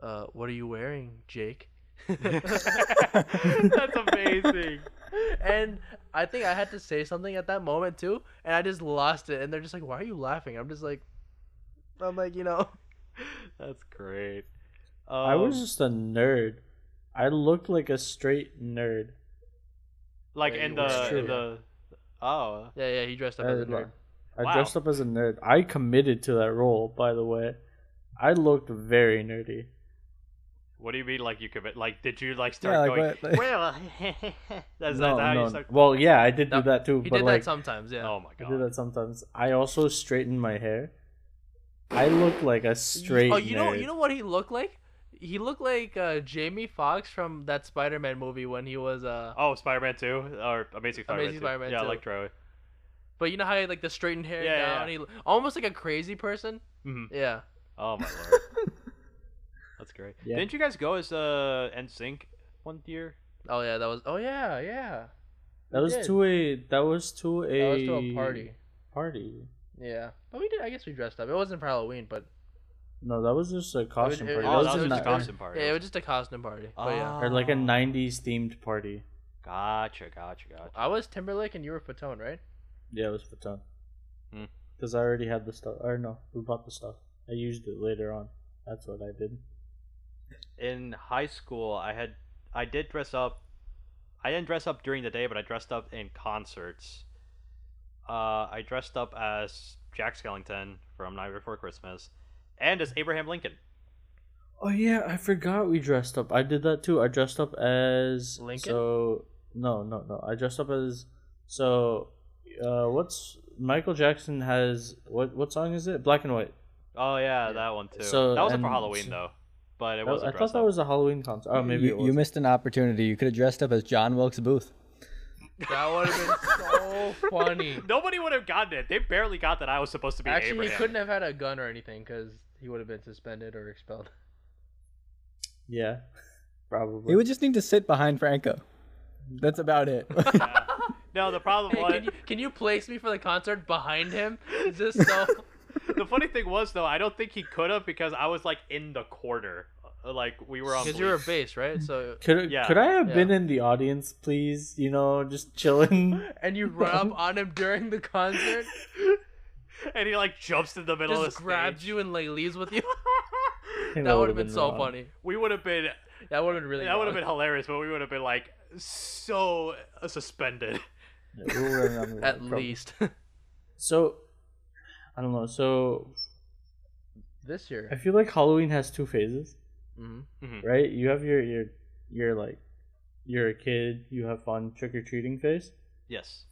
Uh, what are you wearing, Jake? [LAUGHS] That's amazing. and I think I had to say something at that moment too, and I just lost it. And they're just like, "Why are you laughing?" I'm just like, I'm like, you know, [LAUGHS] That's great. I was Um, just a nerd. I looked like a straight nerd. like Yeah, in the in the oh yeah, yeah. He dressed up as a nerd. I Wow. dressed up as a nerd. I committed to that role, by the way. I looked very nerdy. what do you mean like you commit like did you like start Yeah, like, going what- like- [LAUGHS] well [LAUGHS] that's, no, that's how no. you start Well, yeah, I did do No, that too. He but did like, that sometimes, yeah. oh my god. I god do that sometimes. I also straightened my hair. I looked like a straight. oh, you know, you know what he looked like? He looked like uh, Jamie Foxx from that Spider-Man movie when he was uh. oh spider-man 2 or amazing spider-man Amazing 2 Spider-Man yeah 2. electro But you know how he had, like the straightened hair Yeah, yeah, down, he almost like a crazy person. Mhm. Yeah. oh my [LAUGHS] lord that's great Yeah. didn't you guys go as uh NSYNC one year Oh yeah, that was. Oh yeah, yeah. that was did. to a. That was to a. That was to a party. Party. Yeah, but we did. I guess we dressed up. It wasn't for Halloween, but No, that was just a costume it- party. oh that that was was just a a ni- costume party yeah, it was just a costume party. But yeah, or like a Oh. '90s themed party. gotcha gotcha gotcha I was Timberlake and you were Fatone, right? Yeah, it was Fatone. Hmm. Because I already had the stuff. Or no, we bought the stuff. I used it later on. That's what I did. in high school i had i did dress up i didn't dress up during the day but i dressed up in concerts uh i dressed up as jack skellington from night before christmas and as abraham lincoln Oh yeah, I forgot we dressed up. I did that too. I dressed up as Lincoln? So no, no, no. I dressed up as so. Uh, what's Michael Jackson has what? What song is it? Black and White. oh yeah, Yeah. that one too So, that wasn't for halloween so- though but it wasn't I dress thought that up. was a Halloween concert. Oh, maybe you, it was. you missed an opportunity. You could have dressed up as John Wilkes Booth. That would have been [LAUGHS] so funny. [LAUGHS] nobody would have gotten it they barely got that i was supposed to be Actually, abraham he couldn't have had a gun or anything because he would have been suspended or expelled. [LAUGHS] Yeah, probably. He would just need to sit behind Franco. That's about it. Yeah. No the problem Hey, was can you can you place me for the concert behind him? Just so. [LAUGHS] the funny thing was though i don't think he could have because i was like in the corner Uh, like we were on Because you were a bleachers. [LAUGHS] base, right? So Could Yeah. could I have Yeah. been in the audience, please? You know, just chilling. [LAUGHS] and you run up on him during the concert, and he like jumps in the middle just of the grabs stage. you and like leaves with you. I think that would would've have been, so wrong. funny. we would have been That would have been really. that would have been hilarious but we would have been like so uh, suspended Yeah, we were on the at wrong- least [LAUGHS] So, I don't know. So this year. I feel like Halloween has two phases, hmm right? You have your your your like you're a kid, you have fun trick or treating phase. yes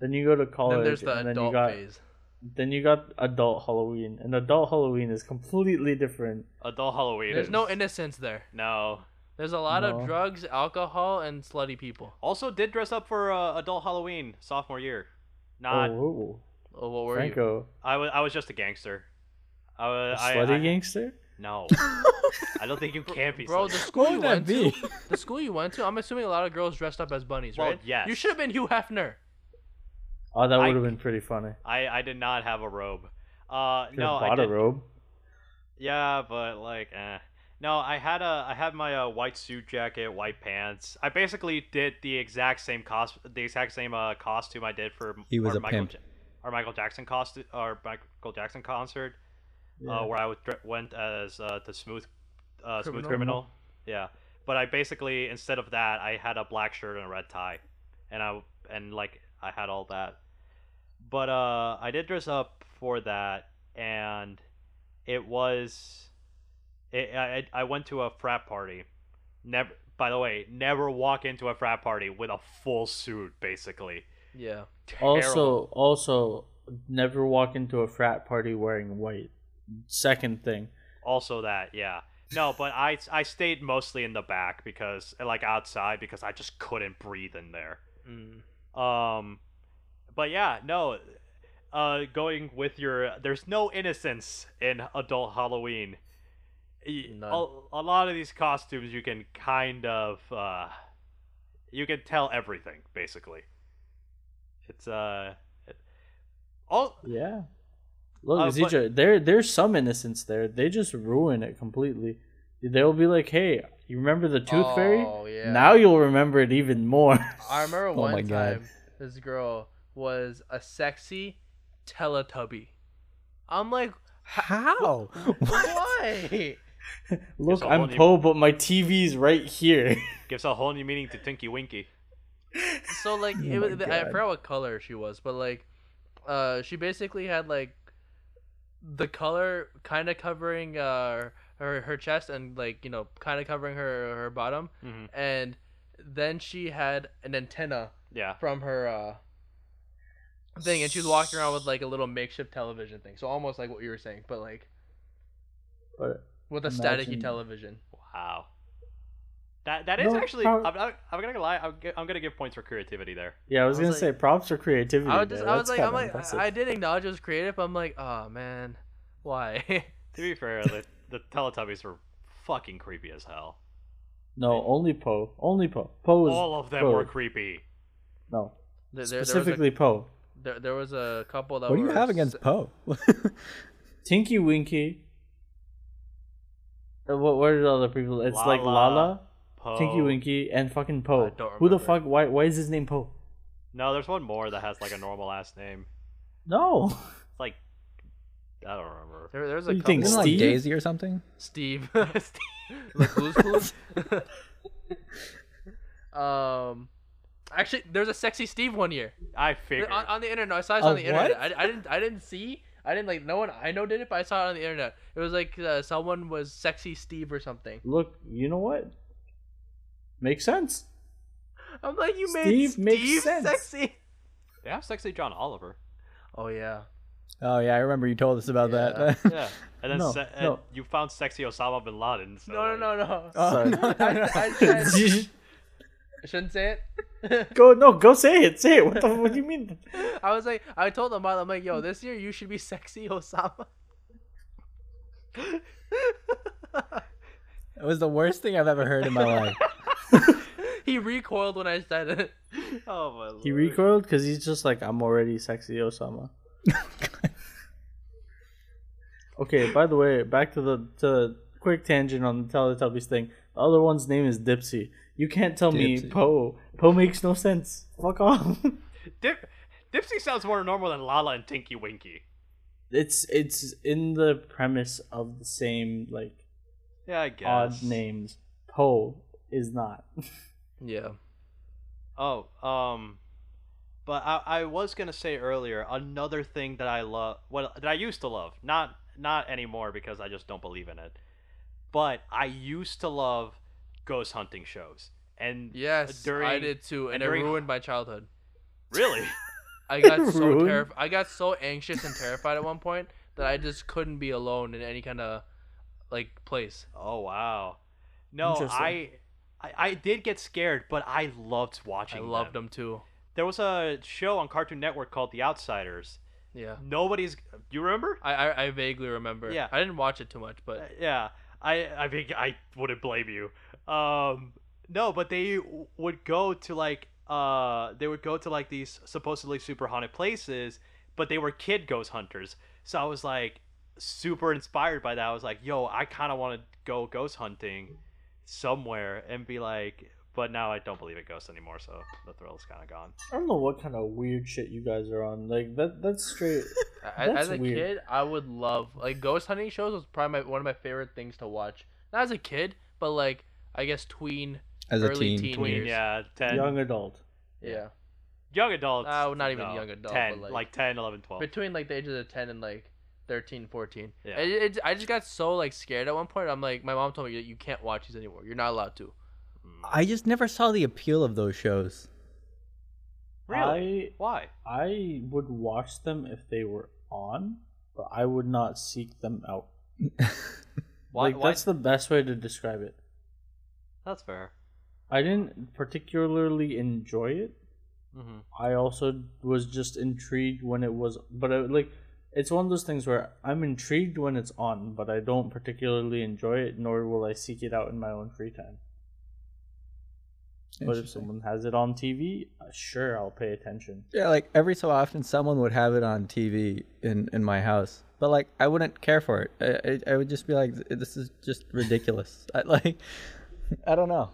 Then you go to college, Then there's the and then you adult got phase. then you got adult Halloween, and adult Halloween is completely different. adult halloween There's is- no innocence there. no There's a lot No. of drugs, alcohol, and slutty people. also did dress up for uh, adult halloween sophomore year not oh, Oh, what were you? I was i was just a gangster i a was I, slutty I- gangster. no [LAUGHS] i don't think you can be Bro, slutty. the school you that went be? to, the school you went to, I'm assuming a lot of girls dressed up as bunnies, Well, right? yes. You should have been Hugh Hefner. Oh, that would have been pretty funny. i i did not have a robe uh Could no have i bought a did robe. Yeah, but like, eh. No, I had a I had my uh, white suit jacket, white pants. I basically did the exact same cost, the exact same uh, costume I did for He was our a Michael, pimp. Ja- our Michael Jackson costume, our Michael Jackson concert, Yeah. uh, where I would, went as uh, the smooth, uh, smooth Criminal. criminal. Yeah, but I basically instead of that, I had a black shirt and a red tie, and I and like I had all that. But uh, I did dress up for that, and it was it, I, I went to a frat party never by the way never walk into a frat party with a full suit basically Yeah. Also, also, never walk into a frat party wearing white. Second thing. Also that, yeah. No, but I I stayed mostly in the back because like outside because I just couldn't breathe in there. Mm. Um, but yeah, no. Uh, going with your, there's no innocence in adult Halloween. Y- None. A, a lot of these costumes, you can kind of, uh, you can tell everything basically. It's uh, it, all Yeah. Look, Uh, but- there there's some innocence there. They just ruin it completely. They'll be like, "Hey, you remember the Tooth Fairy? Oh, yeah. Now you'll remember it even more." I remember [LAUGHS] Oh one my God. time this girl was a sexy Teletubby. I'm like, How? why? [LAUGHS] Look, It's a I'm whole new- Po, but my TV's right here. [LAUGHS] gives a whole new meaning to Tinky Winky. so like [LAUGHS] it Oh was, my I forgot what color she was, but like, uh, she basically had like the color kind of covering uh her her chest and like you know kind of covering her her bottom, hmm and then she had an antenna Yeah. from her uh thing, and she was walking around with like a little makeshift television thing. So almost like what you were saying, but like But with a Imagine- staticky television. Wow. That that is No, actually. prob- I'm not. I'm gonna lie. I'm, gi- I'm gonna give points for creativity there. yeah, I was I was gonna like- say props for creativity. I was just, there. I was That's like, I'm kinda like, impressive. I did acknowledge it was creative. But I'm like, oh man, why? [LAUGHS] To be fair, [LAUGHS] the, the Teletubbies were fucking creepy as hell. No, only Po. Only Po. Po was All of them Po. were creepy. no. There, there, Specifically Po. there, was a, there, there was a couple that What do you were have s- against Po? [LAUGHS] Tinky Winky. Uh, What? What are all the other people? It's like Laa-Laa, Laa-Laa, Po. Tinky Winky, and fucking Po. Who the fuck? Why? Why is his name Po? No, there's one more that has like a normal last name. No. It's like I don't remember. There, there was What a you couple. think, Isn't like Daisy or something? Steve. like Blue's Clues. um, actually, there's a sexy Steve one year I figured. on, on the internet. I saw it A on the internet. what? I, I didn't. I didn't see. I didn't like. No one I know did it, but I saw it on the internet. It was like uh, someone was sexy Steve or something. Look, you know what? Makes sense. I'm like, you made Steve Steve makes sense. sexy. They have sexy John Oliver. Oh yeah. Oh yeah, I remember you told us about Yeah. that. [LAUGHS] Yeah, and then No, se- and no. you found sexy Osama bin Laden. So No, no, like- no, no. Oh, [LAUGHS] Sorry. no, no, I, no. I said, [LAUGHS] I shouldn't say it. [LAUGHS] go no, go say it. Say it. What the? What do you mean? [LAUGHS] I was like, I told them, I'm like, yo, this year you should be sexy Osama. It was the worst thing I've ever heard in my life. [LAUGHS] he recoiled when I said it. Oh my lord. He recoiled because he's just like, I'm already sexy Osama. Okay. By the way, back to the to quick tangent on the Teletubbies thing. The other one's name is Dipsy. You can't tell me Dipsy. Po. Po makes no sense. Fuck off. [LAUGHS] Dip- Dipsy sounds more normal than Laa-Laa and Tinky Winky. it's it's in the premise of the same like Yeah, I guess. odd names. Po is not. [LAUGHS] Yeah. Oh, um, but I, I was gonna say earlier another thing that I love, well, that I used to love, not not anymore because I just don't believe in it. But I used to love ghost hunting shows, and Yes, I did too, and, and it during- ruined my childhood. really, [LAUGHS] I got [LAUGHS] so terrified. I got so anxious and terrified at one point that I just couldn't be alone in any kind of like place. oh wow, no, I, I I did get scared, but I loved watching. I watching. loved them. them too. There was a show on Cartoon Network called The Othersiders. Yeah. Nobody's. Do you remember? I, I, I vaguely remember. Yeah. I didn't watch it too much, Uh, but yeah, I I think I wouldn't blame you. Um, no, but they would go to like uh they would go to like these supposedly super haunted places, but they were kid ghost hunters. So I was like super inspired by that. I was like, yo, I kind of want to go ghost hunting somewhere and be like. But now I don't believe in ghosts anymore, so the thrill is kind of gone. I don't know what kind of weird shit you guys are on. Like that. That's straight. [LAUGHS] That's as a weird. kid, I would love like ghost hunting shows was probably my, one of my favorite things to watch. Not as a kid, but like I guess tween. As a Early teen. teen. Tween, years. yeah, 10, young, Young adult. Yeah. Young adults. Uh, not even no, young adult, 10, but, like, like- 10, 11, 12. Between like the ages of 10 and like 13, 14. Yeah. It, it, I just got so like scared at one point. I'm like, my mom told me you can't watch these anymore. You're not allowed to. I just never saw the appeal of those shows. Really? Why? I I would watch them if they were on, but I would not seek them out. [LAUGHS] Why? like why- that's the best way to describe it. That's fair. I didn't particularly enjoy it. hmm I also was just intrigued when it was, but I, like it's one of those things where I'm intrigued when it's on, but I don't particularly enjoy it, nor will I seek it out in my own free time. But if someone has it on TV, uh, sure, I'll pay attention. Yeah, like every so often, someone would have it on TV in in my house, but like I wouldn't care for it. I I, I would just be like, this is just ridiculous. [LAUGHS] I, like, I don't know.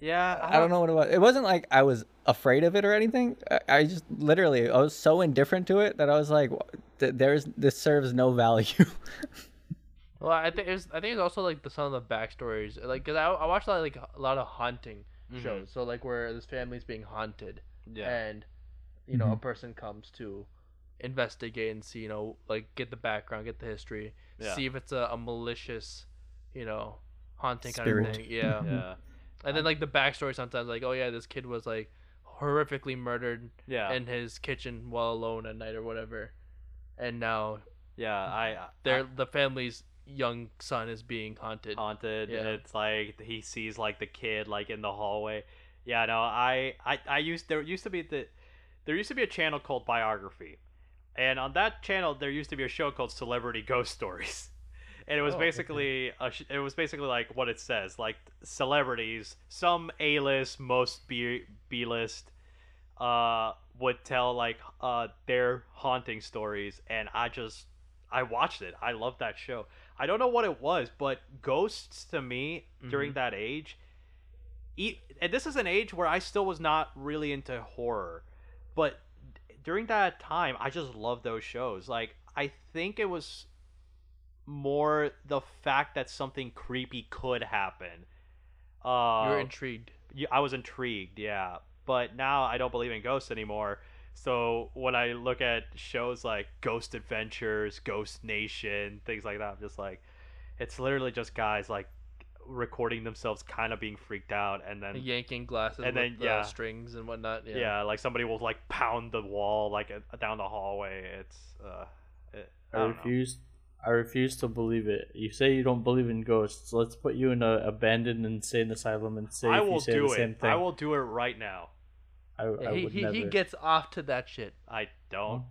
Yeah. I don't know what it was. It wasn't like I was afraid of it or anything. I, I just literally I was so indifferent to it that I was like, th- there's this serves no value. [LAUGHS] Well, I think it's I think it's also like the some of the backstories, like because I, I watched a lot of, like a lot of haunting Mhm. shows. So like where this family's being haunted, Yeah. and you know a person comes to investigate and see you know like get the background, get the history, Yeah. see if it's a, a malicious, you know, haunting Spirit. kind of thing. Yeah. [LAUGHS] Yeah. and then like the backstory sometimes like oh yeah this kid was like horrifically murdered Yeah. in his kitchen while alone at night or whatever, and now yeah. I. their the family's young son is being haunted. haunted and Yeah. it's like he sees like the kid like in the hallway yeah no i i, I used there used to be the there used to be a channel called biography and on that channel there used to be a show called celebrity ghost stories [LAUGHS] and it was Oh, okay. basically a, sh- it was basically like what it says like celebrities some a-list most b b-list uh would tell like uh their haunting stories and i just i watched it. I love that show. I don't know what it was but ghosts to me during that age e- and this is an age where i still was not really into horror but during that time i just loved those shows. Like i think it was more the fact that something creepy could happen uh You're intrigued. yeah, I was intrigued, yeah. But now I don't believe in ghosts anymore. So when I look at shows like Ghost Adventures, Ghost Nation, things like that, I'm just like, it's literally just guys like recording themselves kind of being freaked out, and then yanking glasses and then, the yeah. strings and whatnot. Yeah. yeah. like somebody will like pound the wall like uh, down the hallway. It's uh, it, I, I don't know. Refuse. I refuse to believe it. You say you don't believe in ghosts. Let's put you in a abandoned insane asylum and say I if will you say do the same it. thing. I will do it right now. I, I he would he, never. he gets off to that shit. I don't.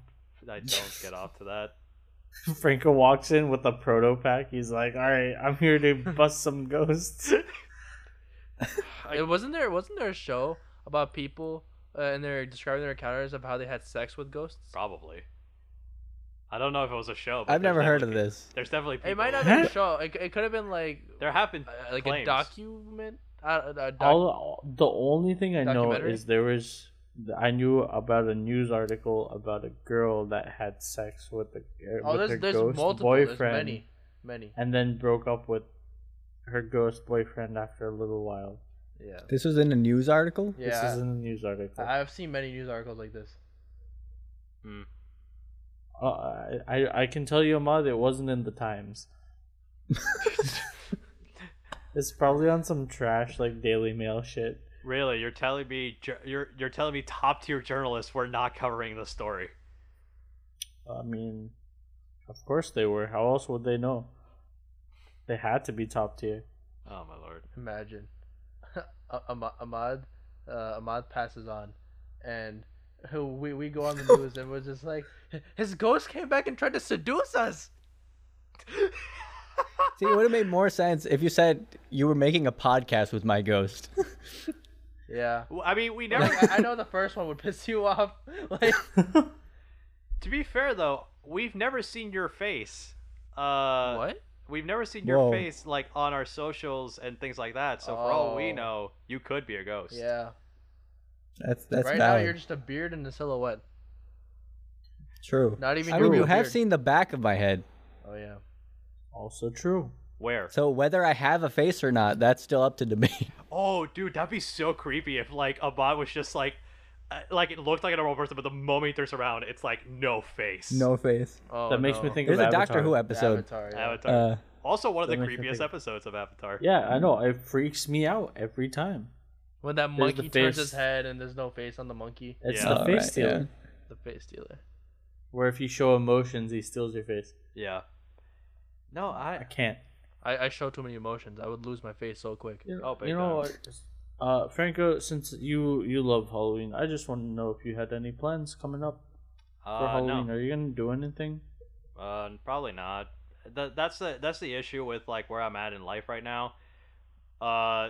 I don't get off to that. [LAUGHS] Franco walks in with a proton pack. He's like, "All right, I'm here to [LAUGHS] bust some ghosts." [LAUGHS] It wasn't there wasn't there a show about people uh, and they're describing their encounters of how they had sex with ghosts? Probably. I don't know if it was a show. But I've never heard of this. There's definitely people. It might not be a show. It, it could have been like There have been uh, like claims. a document. Uh, a doc- All the only thing I know is there was I knew about a news article about a girl that had sex with a oh, with there's her there's ghost multiple. boyfriend There's many, many. and then broke up with her ghost boyfriend after a little while. Yeah. This was in a news article. Yeah, This is in a news article. I- I've seen many news articles like this. Hmm. Uh, I, I I can tell you, Ahmad, it wasn't in the Times. [LAUGHS] it's probably on some trash like Daily Mail shit. Really, you're telling me you're you're telling me top tier journalists were not covering the story. I mean, of course they were. How else would they know? They had to be top tier. Oh my lord. Imagine, [LAUGHS] Ah- Ahmad Ahmad, uh, Ahmad passes on, and we we go on the news and we're just like, his ghost came back and tried to seduce us. See, it would have made more sense if you said you were making a podcast with my ghost. [LAUGHS] Yeah. Well, I mean, we [LAUGHS] never. Like, I, I know the first one would piss you off. [LAUGHS] Like, to be fair though, we've never seen your face. Uh, what? We've never seen your Whoa. face like on our socials and things like that. So for all we Oh. know, you could be a ghost. Yeah. That's that's right now you're just a beard and a silhouette. True. Not even I mean, you have beard. seen the back of my head, Oh yeah. Also true. Where? so whether I have a face or not, that's still up to debate. [LAUGHS] Oh, dude, that'd be so creepy if like a bot was just like, uh, like it looked like a normal person, but the moment he turns around, it's like no face. no face. Oh, that makes me no. think There's of a Avatar. Doctor Who episode. Avatar. Yeah. Avatar. Uh, Also, one of the That makes me creepiest episodes of Avatar. Yeah, I know. It freaks me out every time. When that There's monkey turns face. his head and there's no face on the monkey. It's Yeah. the Oh, face right, stealer, yeah. The face stealer. where if you show emotions, he steals your face. Yeah. No, I I. can't. I, I show too many emotions. I would lose my face so quick. You Oh, you know what? Uh, Franco, since you you love Halloween, I just want to know if you had any plans coming up for Uh, Halloween. no. Are you gonna do anything? Uh, probably not. That, that's the that's the issue with like where I'm at in life right now. Uh,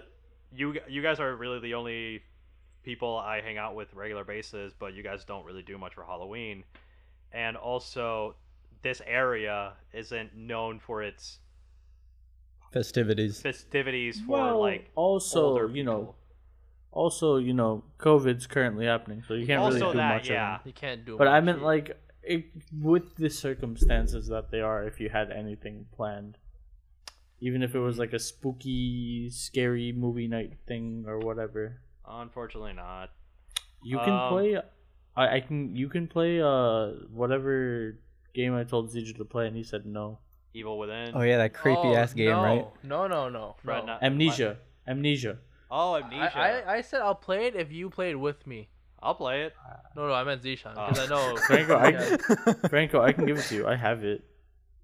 you you guys are really the only people I hang out with regular basis, but you guys don't really do much for Halloween. And also, this area isn't known for its Festivities. festivities for well, like also older you know, also you know, COVID's currently happening, so you can't really do that, much. yeah. Of. You can't do. But I much. meant like it, with the circumstances that they are, if you had anything planned, even if it was like a spooky, scary movie night thing or whatever, Unfortunately, not. you can Um, play. I, I can. You can play uh whatever game I told Zija to play, and he said no. Evil Within. Oh yeah, that creepy ass game, no. right? No, no, no, Fred, no. not- Amnesia. Amnesia. Oh, Amnesia. I, I said I'll play it if you played with me. I'll play it. No, no, I meant Zishan Oh. because I know. [LAUGHS] Franco, I, [LAUGHS] Franco, I can give it to you. I have it.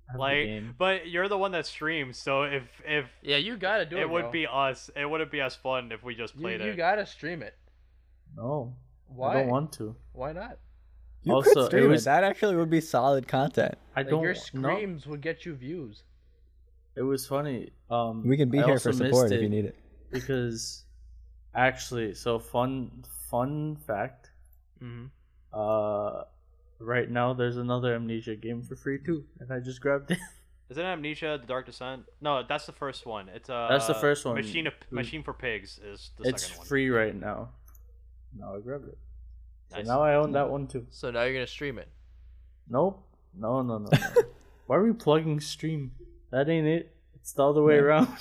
I have the Like, but you're the one that streams, so if if Yeah, you gotta do it. it would bro. be us, it wouldn't be as fun if we just played you it. You gotta stream it. no, Why? I don't want to. Why not? You Also, could it stream it, was- That actually would be solid content. I Like don't. your no, screams would get you views. it was funny. Um, We can be I here for support if you need it. because actually, so fun. Fun fact. Mm-hmm. Uh, right now there's another Amnesia game for free too, and I just grabbed it. [LAUGHS] Isn't it Amnesia: The Dark Descent? No, that's the first one. It's uh. That's the first one. Machine of, Machine for Pigs is the it's second one. It's free right now. Now I grabbed it. So Nice. now I own that one too. So now you're gonna stream it. Nope. No, no, no, no. [LAUGHS] Why are we plugging stream? That ain't it. It's the other way Yeah. around. [LAUGHS]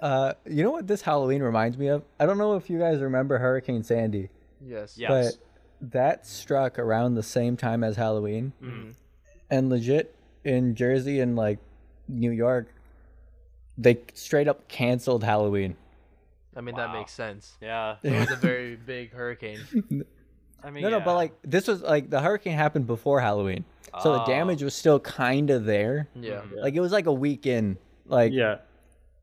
Uh, you know what this Halloween reminds me of? I don't know if you guys remember Hurricane Sandy, Yes. Yes. but that struck around the same time as Halloween, Mm-hmm. and legit in Jersey and like New York, they straight up canceled Halloween. I mean that makes sense. Yeah. It was a very big hurricane. [LAUGHS] I mean, No, no, but like this was like the hurricane happened before Halloween, so the Oh. damage was still kind of there. Yeah. Yeah. Like it was like a week in, like yeah.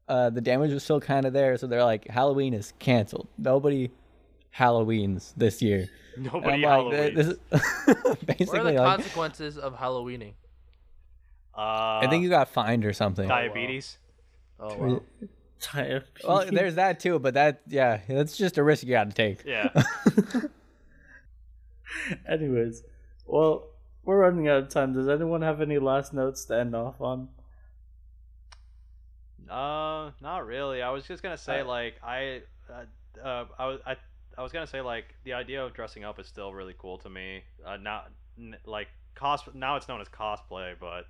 uh, the damage was still kind of there. So they're like, Halloween is canceled. Nobody Halloweens this year. And nobody I'm like, Halloween. this is [LAUGHS] What are the like. consequences of Halloweening? uh, I think you got fined or something. diabetes. Oh wow. Well, there's that too, but that yeah, that's just a risk you got to take. Yeah. [LAUGHS] [LAUGHS] Anyways, well, we're running out of time. Does anyone have any last notes to end off on? Uh, not really. I was just gonna say Uh, like I, uh, uh, I was I, I was gonna say like the idea of dressing up is still really cool to me. Uh, not n- like cos now it's known as cosplay, but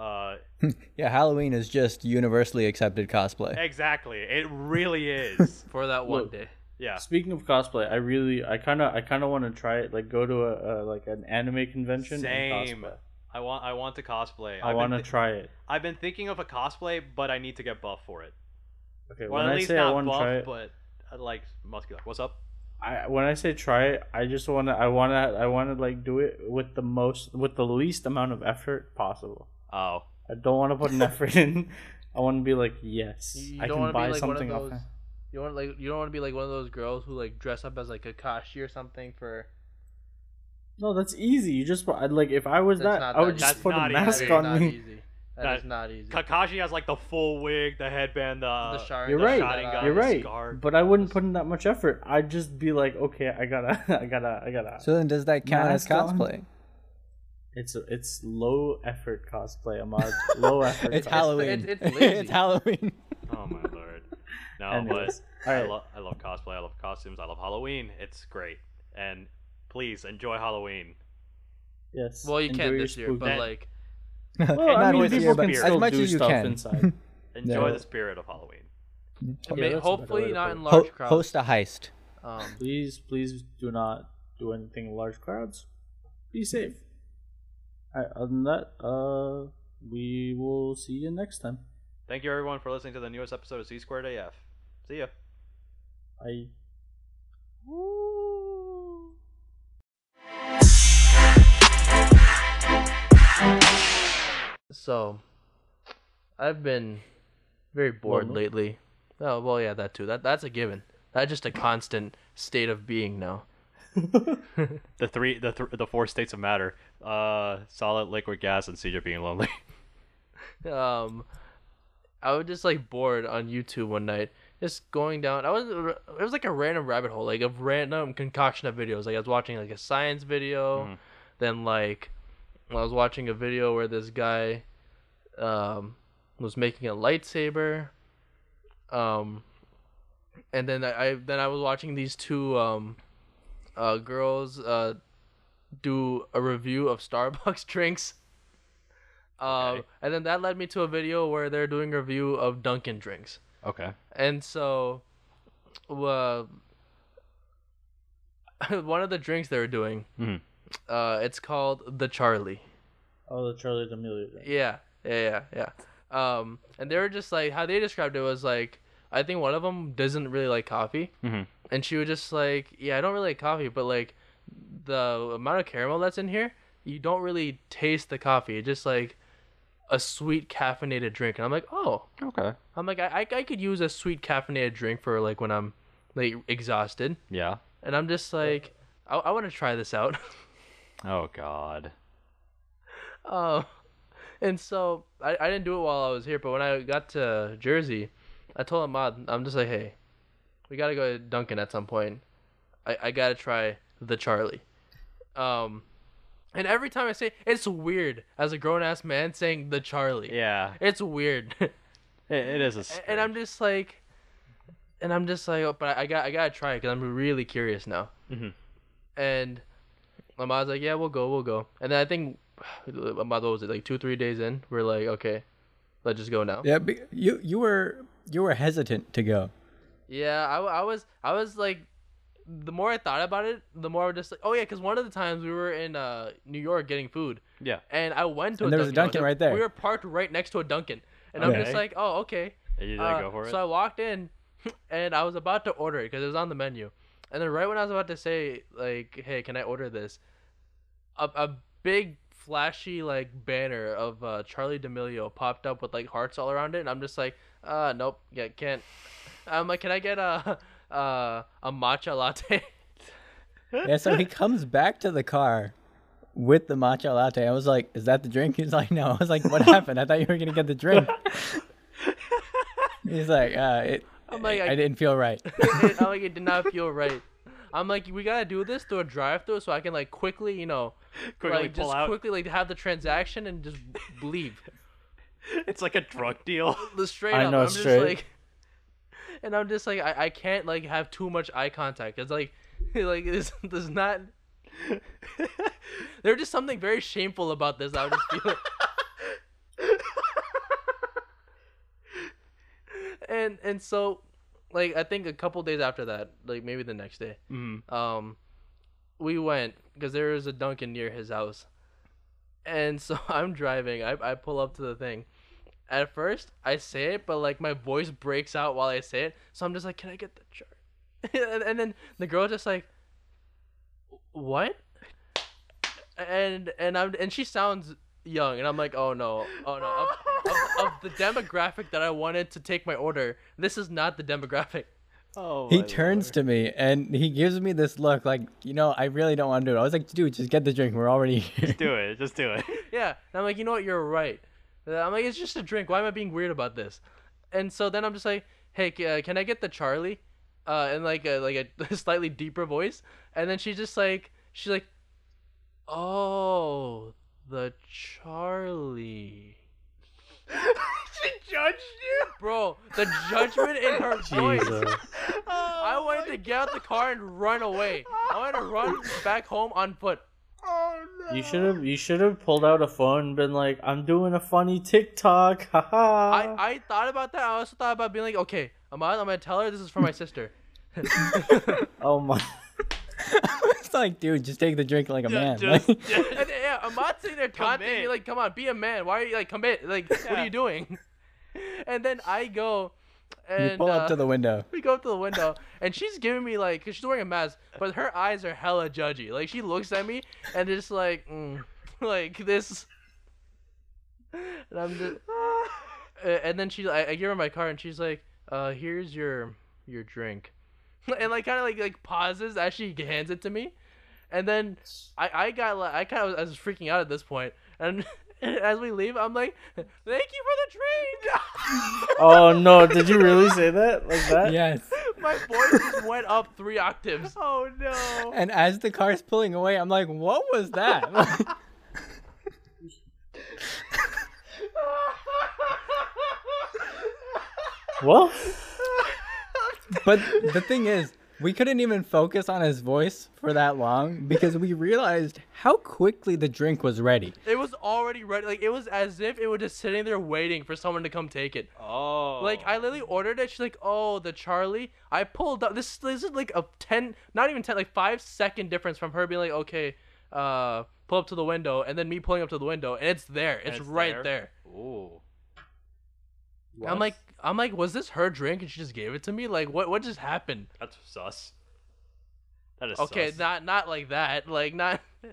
uh, [LAUGHS] Yeah, Halloween is just universally accepted cosplay. exactly, it really is. [LAUGHS] For that one Look, day. Yeah. Speaking of cosplay, I really, I kind of, I kind of want to try it. Like, go to a, a like an anime convention Same. and cosplay. I want I want to cosplay. I want to been thi- try it. I've been thinking of a cosplay, but I need to get buff for it. Okay, Well, when at I least say I not want to buff, try it, but like muscular. What's up? I when I say try it, I just want to, I want to, I want to like do it with the most, with the least amount of effort possible. Oh, I don't want to put an [LAUGHS] effort in. I want to be like, yes, You, you I don't can want to buy be like one of something off. those. You want like you don't want to be like one of those girls who like dress up as like Kakashi or something for. No, that's easy. You just like if I was That's that, not I would that just easy. put a mask easy. on not me. easy. That- that is not easy. Kakashi has like the full wig, the headband, the the Sharingan. You're the right. Sharingan, You're right. scar. But I wouldn't put in that much effort. I'd just be like, okay, I gotta, [LAUGHS] I gotta, I gotta. So then, does that count as Mask on? cosplay? It's it's low effort cosplay, Ahmad. low [LAUGHS] effort. It's cosplay. Halloween. it's- it's [LAUGHS] lazy. it's Halloween. Oh my lord. No, Anyways, but all I, right. lo- I love cosplay. I love costumes. I love Halloween. It's great. And please enjoy Halloween. Yes. Well, you can't your this year, but like Well, [LAUGHS] I mean, people can still as much do as you stuff can. inside. [LAUGHS] Enjoy Yeah. the spirit of Halloween. I Yeah, mean, that's a better way hopefully to not put in it. large Ho- crowds. host a heist. Um, Please, please do not do anything in large crowds. Be safe. All right. Other than that, uh, we will see you next time. Thank you everyone for listening to the newest episode of C Squared AF. See ya. I So, I've been very bored Lonely? lately. Oh well, yeah, that too. That that's a given. That's just a constant state of being now. [LAUGHS] The three, the th- the four states of matter: uh, solid, liquid, gas, and CJ being lonely. [LAUGHS] um I was just like bored on YouTube one night, just going down. I was it was like a random rabbit hole, like a random concoction of videos. Like I was watching like a science video, Mhm. then like I was watching a video where this guy um was making a lightsaber. Um and then I, I then I was watching these two um uh girls uh do a review of [LAUGHS] Starbucks drinks. Um, Okay. and then that led me to a video where they're doing a review of Dunkin' drinks. okay. And so, uh, [LAUGHS] one of the drinks they were doing, Mhm. uh, it's called the Charlie. oh the Charlie D'Amelio. thing. Yeah, yeah, yeah, yeah. Um, and they were just like how they described it was like I think one of them doesn't really like coffee, Mhm. and she was just like, yeah, I don't really like coffee, but like the amount of caramel that's in here, you don't really taste the coffee. It's just like a sweet caffeinated drink, and I'm like, oh, Okay. I'm like, I, I, I could use a sweet caffeinated drink for like when I'm like exhausted, Yeah. and I'm just like, I, I want to try this out. [LAUGHS] Oh God. Oh, and so I, I didn't do it while I was here, but when I got to Jersey, I told Ahmad, I'm just like, hey, we gotta go to Dunkin' at some point. I, I gotta try the Charlie. Um, and every time I say it's weird as a grown ass man saying the Charlie. Yeah. It's weird. [LAUGHS] It, it is a. And I'm just like, and I'm just like, oh, but I, I got I gotta try it because I'm really curious now. Mhm. And Ahmad's like, yeah, we'll go, we'll go. And then I think Ahmad, what was it like two three days in? We're like, okay, let's just go now. Yeah, be- you you were you were hesitant to go. Yeah, I, w- I was I was like, the more I thought about it, the more I was just like, oh yeah, because one of the times we were in uh New York getting food, Yeah. and I went to And a there was a Dunkin'. Dunkin' right there. We were parked right next to a Dunkin', and I'm just like, oh okay. You didn't Uh, go for it. So I walked in, [LAUGHS] and I was about to order it because it was on the menu. And then right when I was about to say like, "Hey, can I order this?" A, a big flashy like banner of uh, Charlie D'Amelio popped up with like hearts all around it, and I'm just like, "Uh, nope, yeah, can't." I'm like, "Can I get a [LAUGHS] uh, a matcha latte?" [LAUGHS] Yeah, so he comes back to the car with the matcha latte. I was like, "Is that the drink?" He's like, "No." I was like, "What happened? I thought you were gonna get the drink." He's like, uh, it, I'm like, I, I- didn't feel right." [LAUGHS] it, I'm like, it did not feel right. I'm like, we gotta do this through a drive-through so I can like quickly, you know, [LAUGHS] Quickly like pull just out. quickly like have the transaction and just leave. [LAUGHS] It's like a drug deal. [LAUGHS] the straight I up. know, I'm straight. just like, and I'm just like, I, I can't like have too much eye contact. It's like, like this does not. There's just something very shameful about this. I would just feel. and and so, like I think a couple days after that, like maybe the next day, Mm. um, we went because there was a Dunkin' near his house, and so [LAUGHS] I'm driving. I I pull up to the thing. At first, I say it, but like my voice breaks out while I say it, so I'm just like, "Can I get the chart?" [LAUGHS] and, and then the girl just like, "What?" And and I'm and she sounds young, and I'm like, "Oh no, oh no." Of, of, of the [LAUGHS] demographic that I wanted to take my order, this is not the demographic. Oh. He turns to me and he gives me this look like, you know, I really don't want to do it. I was like, dude, just get the drink. We're already [LAUGHS] here. Just do it. Just do it. [LAUGHS] Yeah, and I'm like, you know what? You're right. Uh, I'm like, it's just a drink. Why am I being weird about this? And so then I'm just like, hey, uh, can I get the Charlie? Uh, in like a like a [LAUGHS] slightly deeper voice, and then she's just like, she's like, oh, the Charlie. [LAUGHS] she judged you. Bro, the judgment in her [LAUGHS] voice. Jesus. Oh I wanted to get out the car and run away. I wanted to run back home on foot. Oh no. You should have you should have pulled out a phone and been like, I'm doing a funny TikTok. [LAUGHS] Haha. I, I thought about that. I also thought about being like, okay, Ahmad, I'm gonna tell her this is for my sister. oh my it's like, dude, just take the drink like a man. Just, Like- And, yeah, Ahmad's sitting there taunting me like, "Come on, be a man. Why are you like commit? Like, what are you doing?" [LAUGHS] And then I go, And you pull uh, up to the window. [LAUGHS] we go up to the window, and she's giving me like, cause she's wearing a mask, but her eyes are hella judgy. Like she looks at me and just like, mm, [LAUGHS] like this. And I'm just, uh, and then she, I, I give her my card, and she's like, "Uh, here's your your drink," and like kind of like like pauses as she hands it to me, and then I I got like I kind of I was freaking out at this point, and. As we leave, I'm like, "Thank you for the train." [LAUGHS] [LAUGHS] Oh no! Did you really say that like that? Yes. My voice just went up three octaves. [LAUGHS] Oh no. And as the car's pulling away, I'm like, what was that? Well, but the thing is, we couldn't even focus on his voice for that long because we realized how quickly the drink was ready. It was already ready. Like it was as if it was just sitting there waiting for someone to come take it. Oh. Like I literally ordered it. She's like, "Oh, the Charlie." I pulled up. This this is like a ten, not even ten, like five second difference from her being like, "Okay, uh, pull up to the window," and then me pulling up to the window, and it's there. It's, it's right there? there. Ooh. I'm like, I'm like, was this her drink and she just gave it to me? Like, what what just happened? That's sus. That is Okay, sus. not not like that. Like not. [LAUGHS]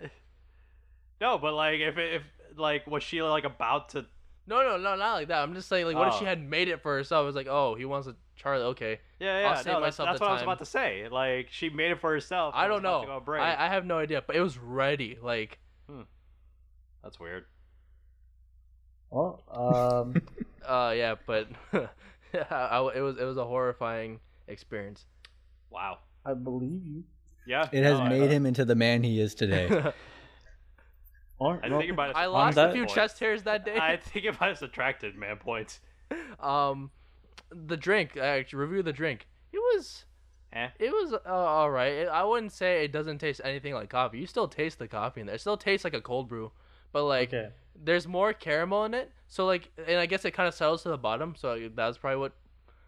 No, but like if if like was she like about to No, no, no, not like that. I'm just saying, like, what if she Oh. had made it for herself? It was like, oh, he wants a Charlie. Okay, Yeah, I'll yeah. save no, that's, myself that's what I was about to say. Like she made it for herself. I don't know. to go on break. I, I have no idea, but it was ready. Like, hmm. That's weird. Well, um, [LAUGHS] uh, yeah, but [LAUGHS] I, I- it was it was a horrifying experience. Wow. I believe you. Yeah. It has no, made him into the man he is today. [LAUGHS] Or, I well, think it might have I lost a few points. chest hairs that day. I think it might have subtracted man points. um, the drink. I actually review the drink. It was. Eh. It was uh, all right. It, I wouldn't say it doesn't taste anything like coffee. You still taste the coffee in there. It still tastes like a cold brew, but like okay. There's more caramel in it. So like, and I guess it kind of settles to the bottom. So that's probably what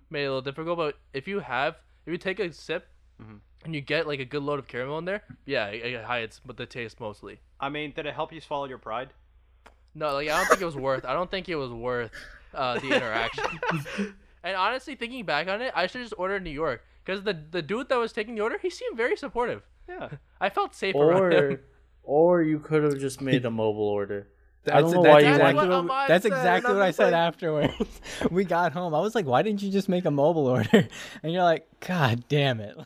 made it a little difficult. But if you have, if you take a sip, Mhm. and you get like a good load of caramel in there, yeah, it, it hides, but the taste mostly. I mean, did it help you swallow your pride? No, like I don't think it was worth. I don't think it was worth uh, the interaction. [LAUGHS] and honestly, thinking back on it, I should just order in New York because the the dude that was taking the order, he seemed very supportive. Yeah. [LAUGHS] I felt safe around him. Or, [LAUGHS] or you could have just made a mobile order. I That's, don't know that's why you exactly want- what, Ahmad that's exactly what I'm I just said like- afterwards. [LAUGHS] we got home. I was like, why didn't you just make a mobile order? [LAUGHS] And you're like, God damn it.